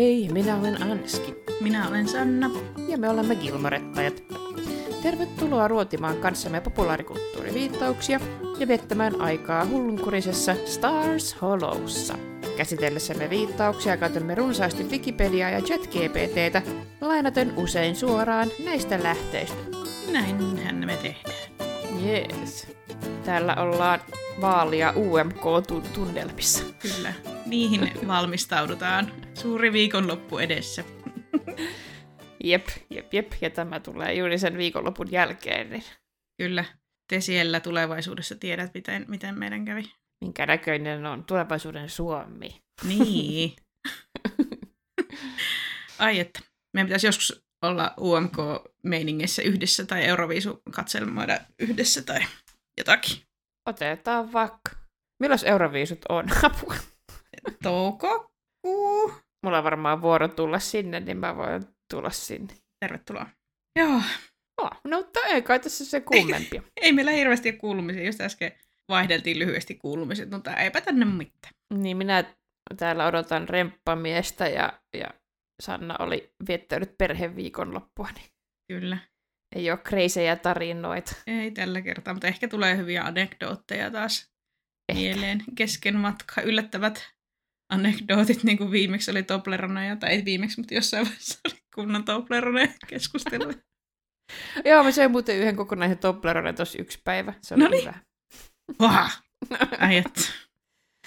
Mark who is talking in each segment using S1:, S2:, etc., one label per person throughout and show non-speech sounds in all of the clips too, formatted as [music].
S1: Hei, minä olen Anski.
S2: Minä olen Sanna.
S1: Ja me olemme Gilmorettajat. Tervetuloa ruotimaan kanssamme populaarikulttuuriviittauksia ja viettämään aikaa hullunkurisessa Stars Hollowssa. Käsitellessämme viittauksia käytämme runsaasti Wikipediaa ja ChatGPTtä, lainaten usein suoraan näistä lähteistä.
S2: Näinhän me tehdään.
S1: Jees. Täällä ollaan vaalia UMK-tunnelmissa.
S2: Kyllä. Niihin valmistaudutaan. Suuri viikonloppu edessä.
S1: Jep, jep, jep. Ja tämä tulee juuri sen viikonlopun jälkeen. Niin
S2: Kyllä. Te siellä tulevaisuudessa tiedät, miten, miten meidän kävi.
S1: minkä näköinen on tulevaisuuden Suomi.
S2: Niin. [laughs] Ai että. Meidän pitäisi joskus olla UMK-meiningissä yhdessä tai Euroviisu katselmoida yhdessä tai jotakin.
S1: Otetaan vaikka. Milloin Euroviisut on? [laughs] Apua.
S2: Toukokuu.
S1: Mulla on varmaan vuoro tulla sinne, niin mä voin tulla sinne.
S2: Tervetuloa. Joo.
S1: Oh, no, mutta ei kai tässä se kummempia. [laughs]
S2: Ei meillä hirveästi ole kuulumisia. Just äsken vaihdeltiin lyhyesti kuulumiset, mutta eipä tänne mitään.
S1: niin minä täällä odotan remppamiestä ja, ja Sanna oli viettänyt perheviikonloppua, niin
S2: Kyllä.
S1: ei ole kreisejä tarinoita.
S2: Ei tällä kertaa, mutta ehkä tulee hyviä anekdootteja taas
S1: Ehkä.
S2: mieleen kesken matka. Yllättävät anekdootit, niin kuin viimeksi oli Tobleroneja, tai ei viimeksi, mutta jossain vaiheessa oli kunnon Tobleroneja keskustelua. [laughs]
S1: Joo, mä söin muuten yhden kokonaisen Tobleronen tuossa yksi päivä. Se oli
S2: Noniin.
S1: hyvä.
S2: Vah! [laughs]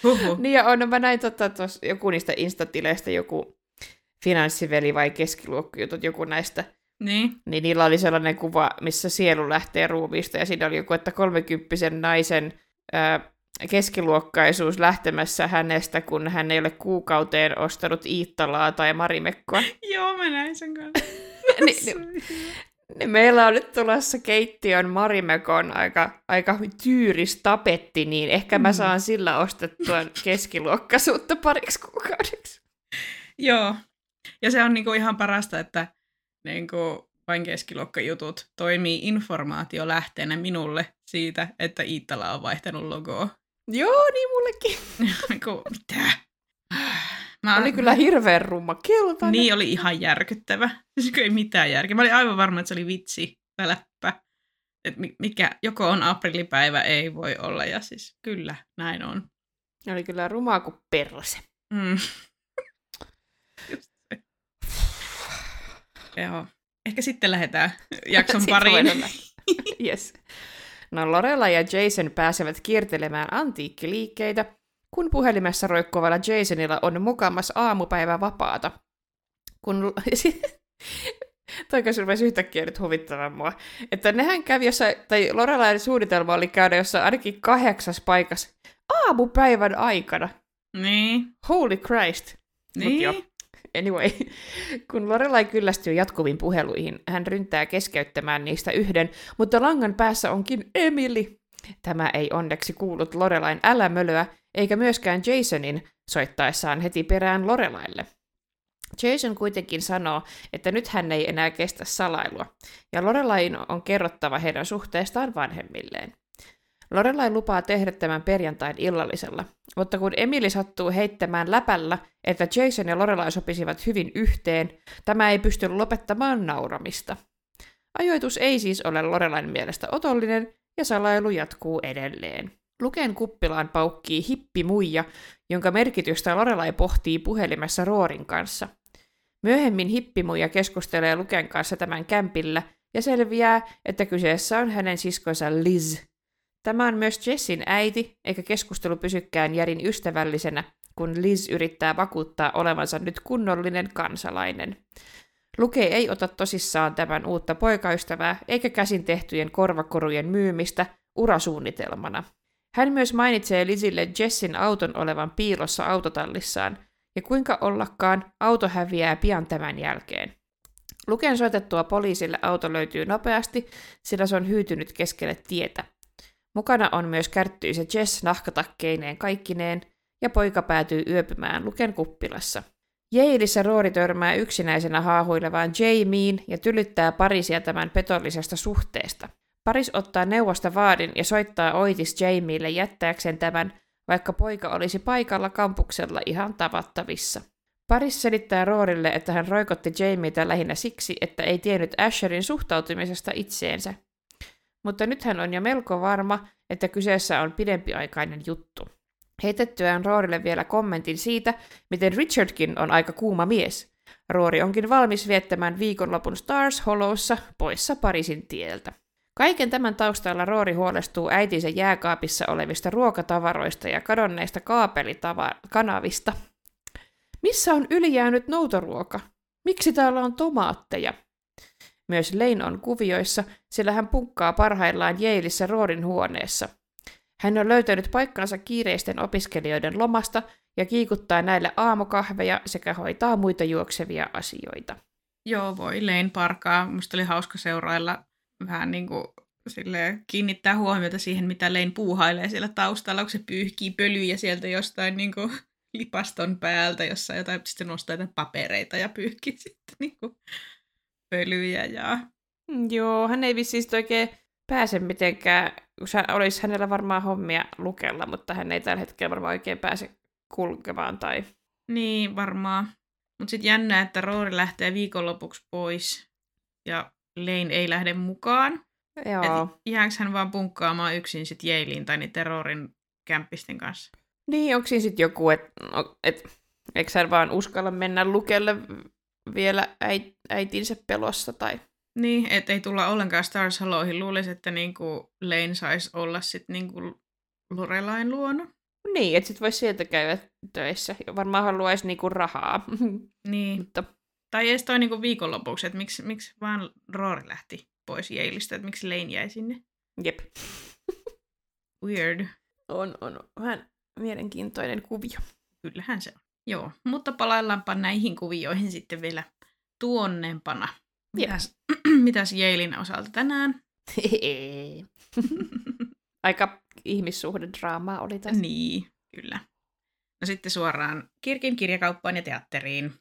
S2: Huhhuh.
S1: Niin ja on, mä näin tota, tos, joku niistä instatileistä, joku finanssiveli vai keskiluokkajutut, joku näistä.
S2: Niin.
S1: Niin niillä oli sellainen kuva, missä sielu lähtee ruumiista, ja siinä oli joku, että kolmekymppisen naisen ää, keskiluokkaisuus lähtemässä hänestä, kun hän ei ole kuukauteen ostanut Iittalaa tai Marimekkoa. [laughs]
S2: Joo, mä näin sen kanssa. [laughs]
S1: niin, niin, niin meillä on nyt tulossa keittiön Marimekon aika, aika tyyris tapetti, niin ehkä mä
S2: Mm.
S1: saan sillä ostettua keskiluokkaisuutta pariksi kuukaudeksi.
S2: Joo. Ja se on niinku ihan parasta, että niinku vain keskiluokkajutut toimii informaatiolähteenä minulle siitä, että Iittala on vaihtanut logoa.
S1: Joo, niin mullekin. [laughs]
S2: Mitä? Mä,
S1: Oli kyllä hirveän rumma keltainen.
S2: Niin oli ihan järkyttävä. [laughs] Siis ei mitään järkeä. Mä olin aivan varma, että se oli vitsi tai läppä. Et mi- mikä, joko on aprillipäivä, ei voi olla. Ja siis kyllä, näin on.
S1: Oli kyllä rumaa kuin perse.
S2: Mm. [laughs] Joo. Ehkä sitten lähdetään jakson
S1: Sitten
S2: pariin.
S1: yes. No Lorella ja Jason pääsevät kiertelemään antiikkiliikkeitä, kun puhelimessa roikkuvalla Jasonilla on mukamas aamupäivä vapaata. Kun... [laughs] Toi kanssa rupesi yhtäkkiä nyt huvittamaan mua. Että nehän kävi jossain, tai Lorelain suunnitelma oli käydä jossain ainakin kahdeksas paikassa aamupäivän aikana.
S2: Niin.
S1: Holy Christ. Mut
S2: Niin.
S1: Anyway, [laughs] kun Lorelai kyllästyy jatkuviin puheluihin, hän ryntää keskeyttämään niistä yhden, mutta langan päässä onkin Emily. Tämä ei onneksi kuullut Lorelain älämölöä, eikä myöskään Jasonin soittaessaan heti perään Lorelaille. Jason kuitenkin sanoo, että nyt hän ei enää kestä salailua, ja Lorelain on kerrottava heidän suhteestaan vanhemmilleen. Lorelai lupaa tehdä tämän perjantain illallisella, mutta kun Emily sattuu heittämään läpällä, että Jason ja Lorelai sopisivat hyvin yhteen, tämä ei pysty lopettamaan nauramista. Ajoitus ei siis ole Lorelain mielestä otollinen, ja salailu jatkuu edelleen. Luken kuppilaan paukkii hippimuija, jonka merkitystä Lorelai pohtii puhelimessa Roorin kanssa. Myöhemmin hippimuija keskustelee Luken kanssa tämän kämpillä, ja selviää, että kyseessä on hänen siskonsa Liz. Tämä on myös Jessin äiti, eikä keskustelu pysykään järin ystävällisenä, kun Liz yrittää vakuuttaa olevansa nyt kunnollinen kansalainen. Luke ei ota tosissaan tämän uutta poikaystävää, eikä käsin tehtyjen korvakorujen myymistä urasuunnitelmana. Hän myös mainitsee Lizille Jessin auton olevan piilossa autotallissaan, ja kuinka ollakaan auto häviää pian tämän jälkeen. Luken soitettua poliisille auto löytyy nopeasti, sillä se on hyytynyt keskelle tietä. Mukana on myös kärttyisä Jess nahkatakkeineen kaikkineen, ja poika päätyy yöpymään Luken kuppilassa. Jeilissä Roori törmää yksinäisenä haahuilevaan Jamieen ja tylyttää Parisia tämän petollisesta suhteesta. Paris ottaa neuvosta vaadin ja soittaa Oitis Jamieille jättääkseen tämän, vaikka poika olisi paikalla kampuksella ihan tavattavissa. Paris selittää Roorille, että hän roikotti Jamieta lähinnä siksi, että ei tiennyt Asherin suhtautumisesta itseensä. Mutta nyt hän on jo melko varma, että kyseessä on pidempiaikainen juttu. Heitettyään Roorille vielä kommentin siitä, miten Richardkin on aika kuuma mies. Roori onkin valmis viettämään viikonlopun Stars Hollowssa poissa Parisin tieltä. Kaiken tämän taustalla Roori huolestuu äitinsä jääkaapissa olevista ruokatavaroista ja kadonneista kaapelikanavista. Missä on ylijäänyt noutoruoka? Miksi täällä on tomaatteja? Myös Lane on kuvioissa, sillä hän punkkaa parhaillaan Jeilissä Roorin huoneessa. Hän on löytänyt paikkansa kiireisten opiskelijoiden lomasta ja kiikuttaa näille aamukahveja sekä hoitaa muita juoksevia asioita.
S2: Joo, voi Lane parkaa. Musta oli hauska seurailla vähän niin kuin sille kiinnittää huomiota siihen, mitä Lane puuhailee siellä taustalla, kun se pyyhkii pölyjä sieltä jostain niin kuin lipaston päältä, jossa jotain sitten nostaa jotain papereita ja pyyhkii sitten niin kuin pölyjä. Ja...
S1: Mm, joo, hän ei vissiin oikein pääse mitenkään, olisi hänellä varmaan hommia lukella, mutta hän ei tällä hetkellä varmaan oikein pääse kulkemaan tai...
S2: Niin, varmaan. Mutta sitten jännä, että Roori lähtee viikonlopuksi pois ja Lane ei lähde mukaan.
S1: Joo.
S2: Jääkö hän vaan punkkaamaan yksin sitten Jailiin tai niiden Roorin kämppisten kanssa?
S1: Niin, onko siinä sitten joku, että no, et, eikö hän vaan uskalla mennä lukelle vielä äit, äitinsä pelossa tai...
S2: Niin, ettei tulla ollenkaan Stars Hollowhin. Luulisi, että niinku Lane saisi olla sitten niinku Lorelain luona.
S1: Niin, että sitten voisi sieltä käydä töissä. Varmaan haluaisi niinku rahaa. [laughs]
S2: Niin. Mutta... Tai edes toi niinku viikonlopuksi, että miksi, miksi vaan Rory lähti pois Jailista, että miksi Lane jäi sinne.
S1: Jep.
S2: Weird.
S1: On, on. Vähän mielenkiintoinen kuvio.
S2: Kyllähän se on. Joo, mutta palaillaanpa näihin kuvioihin sitten vielä tuonnempana. Mitäs, [clears throat] mitäs Jailin osalta tänään? [laughs]
S1: Aika ihmissuhdedraamaa oli tässä.
S2: Niin, kyllä. No sitten suoraan Kirkin kirjakauppaan ja teatteriin.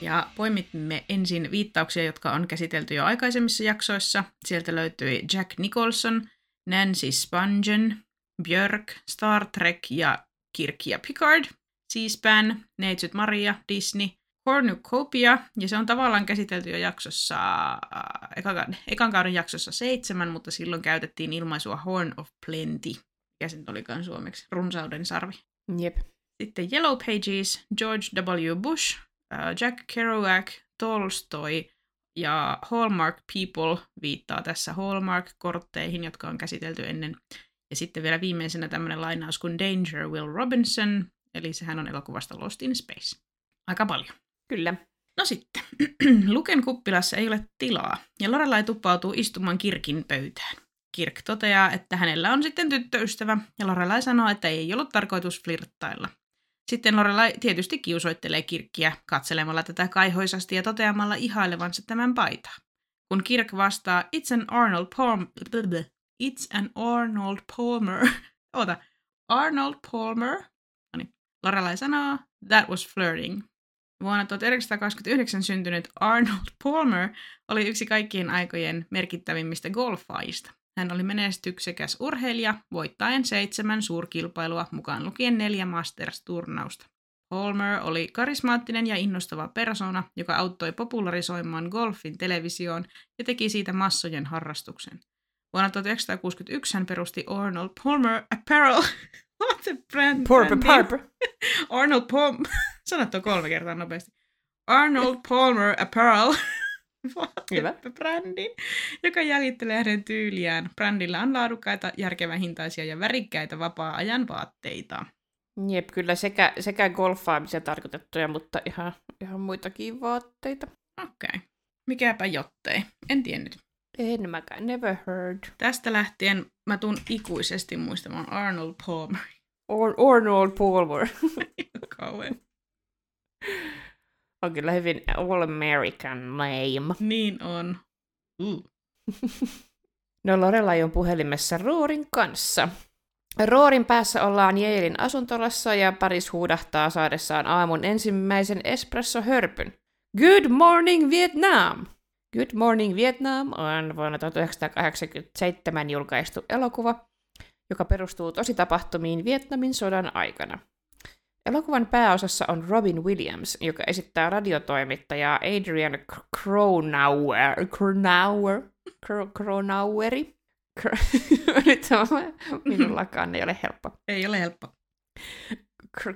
S2: Ja poimimme ensin viittauksia, jotka on käsitelty jo aikaisemmissa jaksoissa. Sieltä löytyi Jack Nicholson, Nancy Spungen, Björk, Star Trek ja Kirk ja Picard, C-SPAN, Neitsyt Maria, Disney, Cornucopia, ja se on tavallaan käsitelty jo jaksossa, äh, ekan, ekan kauden jaksossa seitsemän, mutta silloin käytettiin ilmaisua Horn of Plenty, mikä se olikaan suomeksi, runsauden sarvi.
S1: Jep.
S2: Sitten Yellow Pages, George W. Bush, äh, Jack Kerouac, Tolstoy ja Hallmark People viittaa tässä Hallmark-kortteihin, jotka on käsitelty ennen. Ja sitten vielä viimeisenä tämmöinen lainaus kuin Danger Will Robinson, eli sehän on elokuvasta Lost in Space. Aika paljon.
S1: Kyllä.
S2: No sitten, [clears throat] Luken kuppilassa ei ole tilaa, ja Lorelai tuppautuu istumaan Kirkin pöytään. Kirk toteaa, että hänellä on sitten tyttöystävä, ja Lorelai sanoo, että ei ollut tarkoitus flirttailla. Sitten Lorelai tietysti kiusoittelee Kirkkiä katselemalla tätä kaihoisasti ja toteamalla ihailevansa tämän paitaa. Kun Kirk vastaa, it's an Arnold Palmer, it's an Arnold Palmer, [laughs] oota, Arnold Palmer, no niin. Lorelai sanoo, that was flirting. Vuonna 1929 syntynyt Arnold [laughs] Palmer oli yksi kaikkien aikojen merkittävimmistä golfaajista. Hän oli menestyksekäs urheilija, voittaen seitsemän suurkilpailua, mukaan lukien neljä Masters-turnausta. Palmer oli karismaattinen ja innostava persona, joka auttoi popularisoimaan golfin televisioon ja teki siitä massojen harrastuksen. Vuonna 1961 hän perusti Arnold Palmer Apparel. [laughs] What a brand,
S1: Porper, Porper. [laughs]
S2: Arnold Palmer. [laughs] Sanottu kolme kertaa nopeasti. Arnold Palmer Apparel
S1: Hyvä.
S2: brändin, joka jäljittelee hänen tyyliään. Brändillä on laadukkaita, järkevän hintaisia ja värikkäitä vapaa-ajan vaatteita.
S1: Jep, kyllä sekä, sekä golfaamisia tarkoitettuja, mutta ihan, ihan muitakin vaatteita.
S2: Okei. Okay. Mikäpä jottei. En tiennyt.
S1: En mäkään, never heard.
S2: Tästä lähtien mä tuun ikuisesti muistamaan Arnold Palmer.
S1: Or- Arnold Palmer. [laughs]
S2: Kauan.
S1: on kyllä hyvin all-American name.
S2: Niin on. Uh. [laughs]
S1: no Lorelai on puhelimessa Roorin kanssa. Roorin päässä ollaan Jeelin asuntolassa ja Paris huudahtaa saadessaan aamun ensimmäisen espresso-hörpyn. Good morning Vietnam! Good Morning Vietnam on vuonna 1987 julkaistu elokuva, joka perustuu tositapahtumiin Vietnamin sodan aikana. Elokuvan pääosassa on Robin Williams, joka esittää radiotoimittajaa Adrian Cronauer, Cronauer, Cronaueri. [laughs] Nyt minullakaan ei ole helppo.
S2: Ei ole helppo.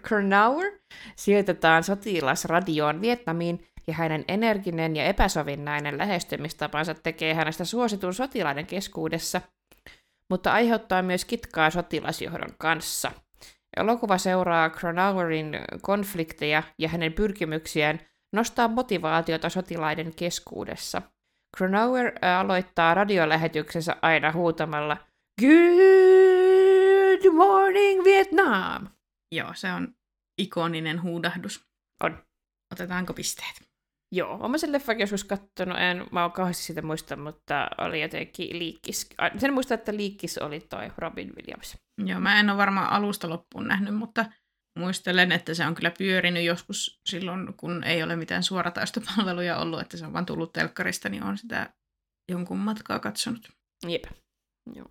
S1: Cronauer sijoitetaan sotilasradioon Vietnamiin ja hänen energinen ja epäsovinnainen lähestymistapansa tekee hänestä suositun sotilaiden keskuudessa, mutta aiheuttaa myös kitkaa sotilasjohdon kanssa. Elokuva seuraa Cronauerin konflikteja ja hänen pyrkimyksiään nostaa motivaatiota sotilaiden keskuudessa. Cronauer aloittaa radiolähetyksensä aina huutamalla Good morning Vietnam!
S2: Joo, se on ikoninen huudahdus.
S1: On.
S2: Otetaanko pisteet?
S1: Joo, olen sen leffan joskus kattonut, en mä oon kauheasti sitä muista, mutta oli jotenkin liikkis. Sen muista, että liikkis oli toi Robin Williams.
S2: Joo, mä en ole varmaan alusta loppuun nähnyt, mutta muistelen, että se on kyllä pyörinyt joskus silloin, kun ei ole mitään suorataistopalveluja ollut, että se on vaan tullut telkkarista, niin on sitä jonkun matkaa katsonut.
S1: Jep. Joo.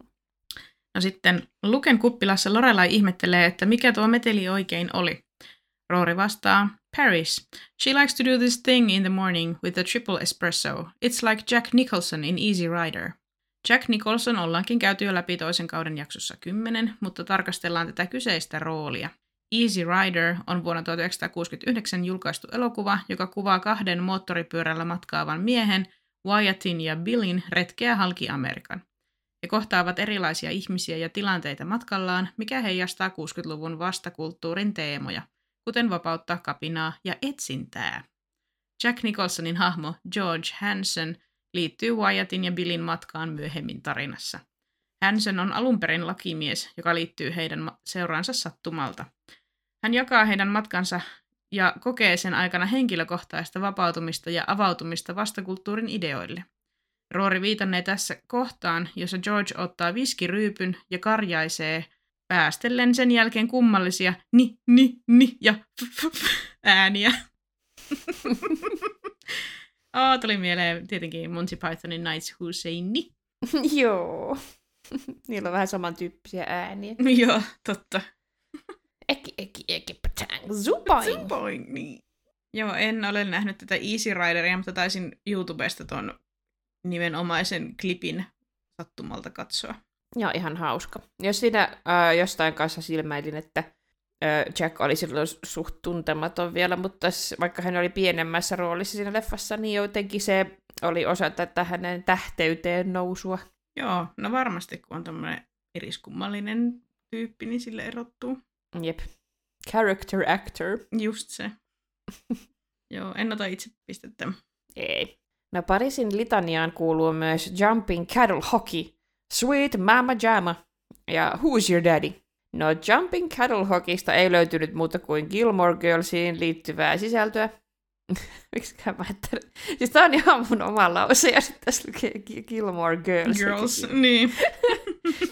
S2: No sitten Luken kuppilassa Lorelai ihmettelee, että mikä tuo meteli oikein oli. Rory vastaa, Paris. She likes to do this thing in the morning with a triple espresso. It's like Jack Nicholson in Easy Rider. Jack Nicholson ollaankin käyty jo läpi toisen kauden jaksossa 10, mutta tarkastellaan tätä kyseistä roolia. Easy Rider on vuonna 1969 julkaistu elokuva, joka kuvaa kahden moottoripyörällä matkaavan miehen, Wyattin ja Billin retkeä halki Amerikan. He kohtaavat erilaisia ihmisiä ja tilanteita matkallaan, mikä heijastaa 60-luvun vastakulttuurin teemoja, kuten vapautta, kapinaa ja etsintää. Jack Nicholsonin hahmo George Hansen liittyy Wyattin ja Billin matkaan myöhemmin tarinassa. Hansen on alun perin lakimies, joka liittyy heidän seuraansa sattumalta. Hän jakaa heidän matkansa ja kokee sen aikana henkilökohtaista vapautumista ja avautumista vastakulttuurin ideoille. Roori viitannee tässä kohtaan, jossa George ottaa viskiryypyn ja karjaisee päästellen sen jälkeen kummallisia ni, ni, ni ja f, f, f, ääniä. [laughs] oh, tuli mieleen tietenkin Monty Pythonin Nights Who Say Ni. [laughs]
S1: Joo. [laughs] Niillä on vähän samantyyppisiä ääniä.
S2: Joo, totta.
S1: Eki, eki, eki, patang, zupoing.
S2: Zupoing, niin. Joo, en ole nähnyt tätä Easy Rideria, mutta taisin YouTubesta ton nimenomaisen klipin sattumalta katsoa.
S1: Joo, ihan hauska. Jos siinä äh, jostain kanssa silmäilin, että äh, Jack oli silloin suht tuntematon vielä, mutta vaikka hän oli pienemmässä roolissa siinä leffassa, niin jotenkin se oli osa tätä hänen tähteyteen nousua.
S2: Joo, no varmasti kun on tämmöinen eriskummallinen tyyppi, niin sille erottuu.
S1: Jep. Character actor.
S2: Just se. [laughs] Joo, en ota itse pistettä.
S1: Ei. No Parisin litaniaan kuuluu myös Jumping Cattle Hockey, Sweet Mama Jama ja Who's Your Daddy? No Jumping Cattle Hockeysta ei löytynyt muuta kuin Gilmore Girlsiin liittyvää sisältöä. [laughs] Miksikään mä että... Siis tää on ihan mun oma lause ja sitten tässä lukee Gilmore Girls.
S2: Girls, niin.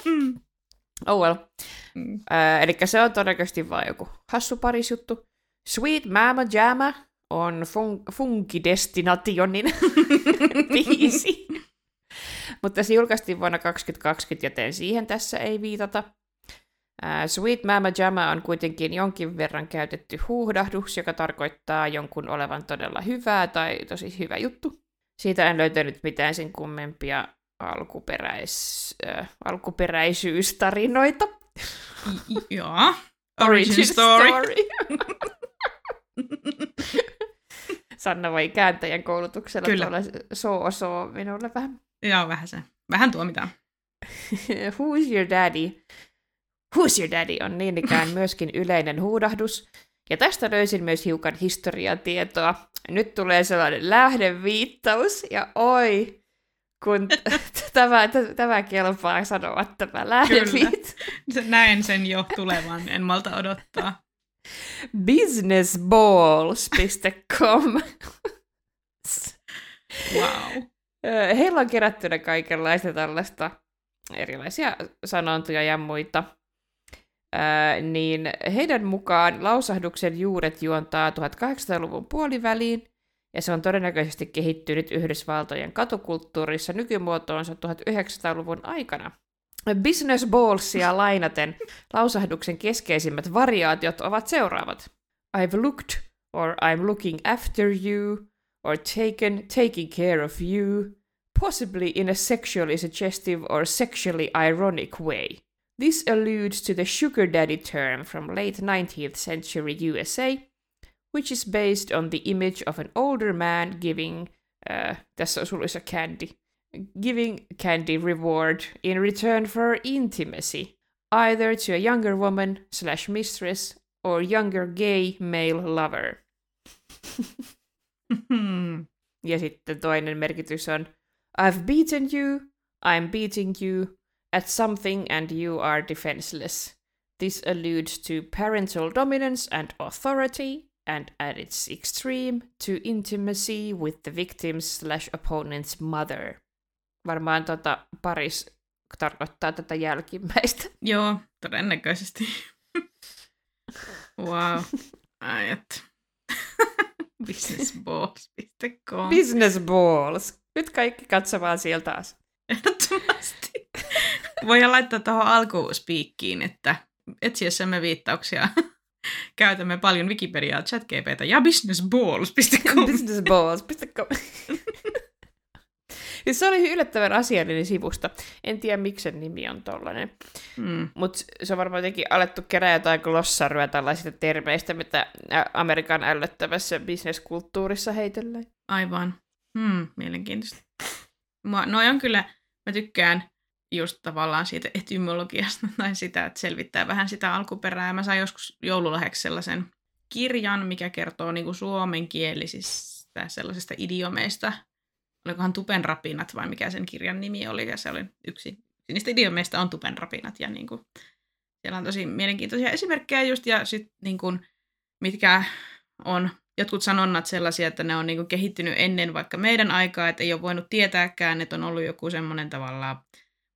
S2: [laughs]
S1: oh well. Mm. Äh, eli se on todennäköisesti vain joku hassu parisjuttu. Sweet Mama Jama on fun- Funkidestinationin biisi. [laughs] Mutta se julkaistiin vuonna 2020, joten siihen tässä ei viitata. Sweet Mama Jama on kuitenkin jonkin verran käytetty huuhdahdus, joka tarkoittaa jonkun olevan todella hyvää tai tosi hyvä juttu. Siitä en löytänyt mitään sen kummempia alkuperäis, äh, alkuperäisyystarinoita. [laughs]
S2: Joo. Origin story. story. [laughs]
S1: Sanna voi kääntäjän koulutuksella Kyllä. tuolla soo minulle vähän.
S2: Joo, vähän se. Vähän tuomitaan. [laughs]
S1: Who's your daddy? Who's your daddy on niin ikään [laughs] myöskin yleinen huudahdus. Ja tästä löysin myös hiukan historiatietoa. Nyt tulee sellainen lähdeviittaus, ja oi, kun [laughs] tämä, tämä kelpaa sanoa tämä lähdeviittaus.
S2: Näen sen jo tulevan, en malta odottaa.
S1: Businessballs.com
S2: Wow.
S1: Heillä on kerättynä kaikenlaista tällaista erilaisia sanontoja ja muita. Ää, niin heidän mukaan lausahduksen juuret juontaa 1800-luvun puoliväliin, ja se on todennäköisesti kehittynyt Yhdysvaltojen katukulttuurissa nykymuotoonsa 1900-luvun aikana. Business ballsia lainaten lausahduksen keskeisimmät variaatiot ovat seuraavat. I've looked, or I'm looking after you, or taken, taking care of you, possibly in a sexually suggestive or sexually ironic way. This alludes to the sugar daddy term from late 19th century USA, which is based on the image of an older man giving, uh, tässä on suluissa candy, giving candy reward in return for intimacy, either to a younger woman slash mistress or younger gay male lover. [laughs] ja sitten toinen merkitys on I've beaten you, I'm beating you at something and you are defenseless. This alludes to parental dominance and authority, and at its extreme, to intimacy with the victim's slash opponent's mother. Varmaan tota paris tarkoittaa tätä jälkimmäistä.
S2: Joo, todennäköisesti. [laughs] wow. Ai et. Businessballs.com.
S1: Business balls. Nyt kaikki katsomaan sieltä taas.
S2: Ehdottomasti. Voidaan laittaa tuohon alkuspiikkiin, että etsiessämme viittauksia käytämme paljon Wikipediaa, ChatGPtä ja businessballs.com.
S1: Businessballs.com. Siis se oli yllättävän asiallinen sivusta. En tiedä, miksi sen nimi on tollainen.
S2: Mm.
S1: Mutta se on varmaan jotenkin alettu kerää jotain glossaryä tällaisista termeistä, mitä Amerikan ällöttävässä bisneskulttuurissa heitellään.
S2: Aivan. Hmm, mielenkiintoista. Mua, noi on kyllä, mä tykkään just tavallaan siitä etymologiasta [laughs] tai sitä, että selvittää vähän sitä alkuperää. Mä sain joskus joululahdeksi sellaisen kirjan, mikä kertoo niin kuin suomenkielisistä sellaisista idiomeista. Olikohan tupenrapinat vai mikä sen kirjan nimi oli, ja se oli yksi. Niistä idiomeista on tupenrapinat, ja niin kuin, siellä on tosi mielenkiintoisia esimerkkejä just, ja sitten niin kuin, mitkä on jotkut sanonnat sellaisia, että ne on niin kuin kehittynyt ennen vaikka meidän aikaa, että ei ole voinut tietääkään, että on ollut joku semmoinen tavallaan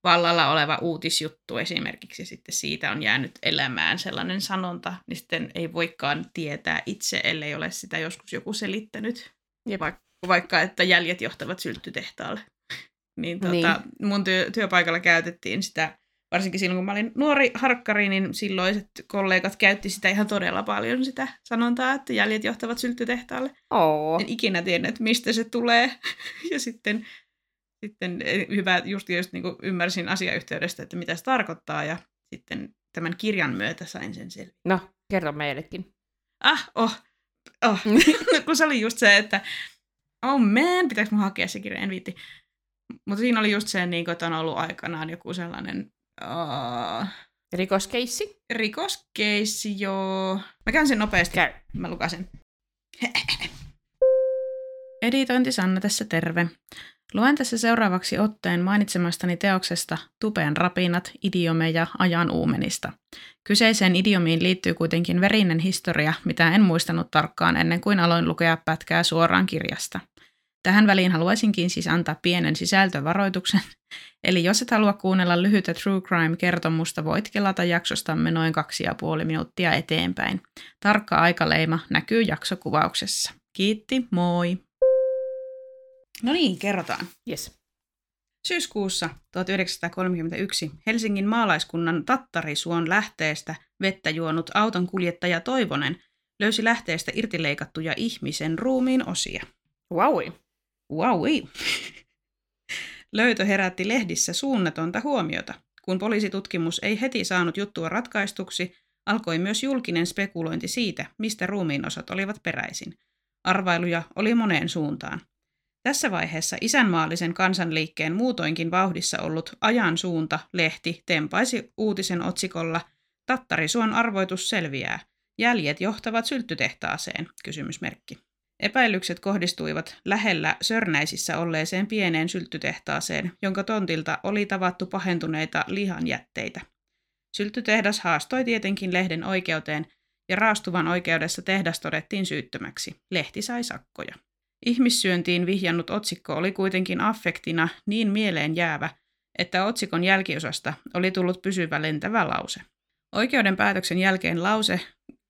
S2: vallalla oleva uutisjuttu esimerkiksi, ja sitten siitä on jäänyt elämään sellainen sanonta, niin sitten ei voikaan tietää itse, ellei ole sitä joskus joku selittänyt. Ja vaikka, vaikka että jäljet johtavat sylttytehtaalle. Niin, tuota, niin. mun työ, työpaikalla käytettiin sitä, varsinkin silloin kun mä olin nuori harkkari, niin silloiset kollegat käytti sitä ihan todella paljon sitä sanontaa, että jäljet johtavat sylttytehtaalle.
S1: Oh.
S2: En ikinä tiennyt, mistä se tulee. [laughs] ja sitten sitten eh, hyvä, just, just niin ymmärsin asiayhteydestä, että mitä se tarkoittaa, ja sitten tämän kirjan myötä sain sen selville.
S1: No, kerro meillekin.
S2: Ah, oh, oh. [laughs] [laughs] kun se oli just se, että oh man, pitääkö mun hakea se kirja, en viitti. Mutta siinä oli just se, niin että on ollut aikanaan joku sellainen... Uh,
S1: Rikoskeissi?
S2: Rikoskeissi, joo. Mä käyn sen nopeasti.
S1: Käy.
S2: Mä lukasen. [laughs] Editointi Sanna tässä terve. Luen tässä seuraavaksi otteen mainitsemastani teoksesta Tupeen rapinat, idiomeja ajan uumenista. Kyseiseen idiomiin liittyy kuitenkin verinen historia, mitä en muistanut tarkkaan ennen kuin aloin lukea pätkää suoraan kirjasta. Tähän väliin haluaisinkin siis antaa pienen sisältövaroituksen. [laughs] Eli jos et halua kuunnella lyhytä True Crime-kertomusta, voit kelata jaksostamme noin kaksi ja puoli minuuttia eteenpäin. Tarkka aikaleima näkyy jaksokuvauksessa. Kiitti, moi! No niin, kerrotaan.
S1: Yes.
S2: Syyskuussa 1931 Helsingin maalaiskunnan Tattarisuon lähteestä vettä juonut auton kuljettaja Toivonen löysi lähteestä irtileikattuja ihmisen ruumiin osia.
S1: Wowi.
S2: Wowi. Löytö herätti lehdissä suunnatonta huomiota. Kun poliisitutkimus ei heti saanut juttua ratkaistuksi, alkoi myös julkinen spekulointi siitä, mistä ruumiinosat olivat peräisin. Arvailuja oli moneen suuntaan. Tässä vaiheessa isänmaallisen kansanliikkeen muutoinkin vauhdissa ollut Ajan suunta lehti tempaisi uutisen otsikolla Tattarisuon arvoitus selviää. Jäljet johtavat sylttytehtaaseen, kysymysmerkki. Epäilykset kohdistuivat lähellä Sörnäisissä olleeseen pieneen sylttytehtaaseen, jonka tontilta oli tavattu pahentuneita lihanjätteitä. Sylttytehdas haastoi tietenkin lehden oikeuteen, ja raastuvan oikeudessa tehdas todettiin syyttömäksi. Lehti sai sakkoja. Ihmissyöntiin vihjannut otsikko oli kuitenkin affektina niin mieleen jäävä, että otsikon jälkiosasta oli tullut pysyvä lentävä lause. Oikeuden päätöksen jälkeen lause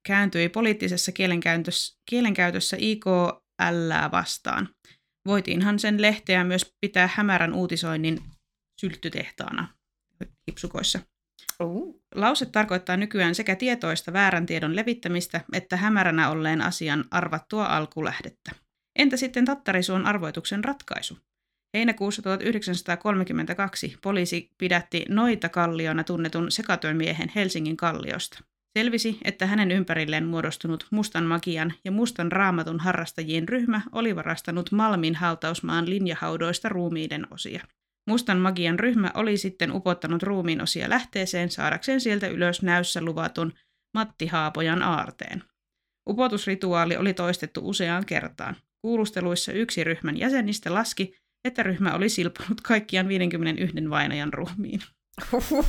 S2: kääntyi poliittisessa kielenkäytössä, kielenkäytössä IKL vastaan. Voitiinhan sen lehteä myös pitää hämärän uutisoinnin sylttytehtaana. hipsukoissa.
S1: Uh.
S2: Lause tarkoittaa nykyään sekä tietoista väärän tiedon levittämistä että hämäränä olleen asian arvattua alkulähdettä. Entä sitten Tattarisuon arvoituksen ratkaisu? Heinäkuussa 1932 poliisi pidätti Noita Kalliona tunnetun sekatyömiehen Helsingin kalliosta. Selvisi, että hänen ympärilleen muodostunut mustan magian ja mustan raamatun harrastajien ryhmä oli varastanut Malmin hautausmaan linjahaudoista ruumiiden osia. Mustan magian ryhmä oli sitten upottanut ruumiin osia lähteeseen saadakseen sieltä ylös näyssä luvatun Matti Haapojan aarteen. Upotusrituaali oli toistettu useaan kertaan. Kuulusteluissa yksi ryhmän jäsenistä laski, että ryhmä oli silponut kaikkiaan 51 vainajan ruumiin.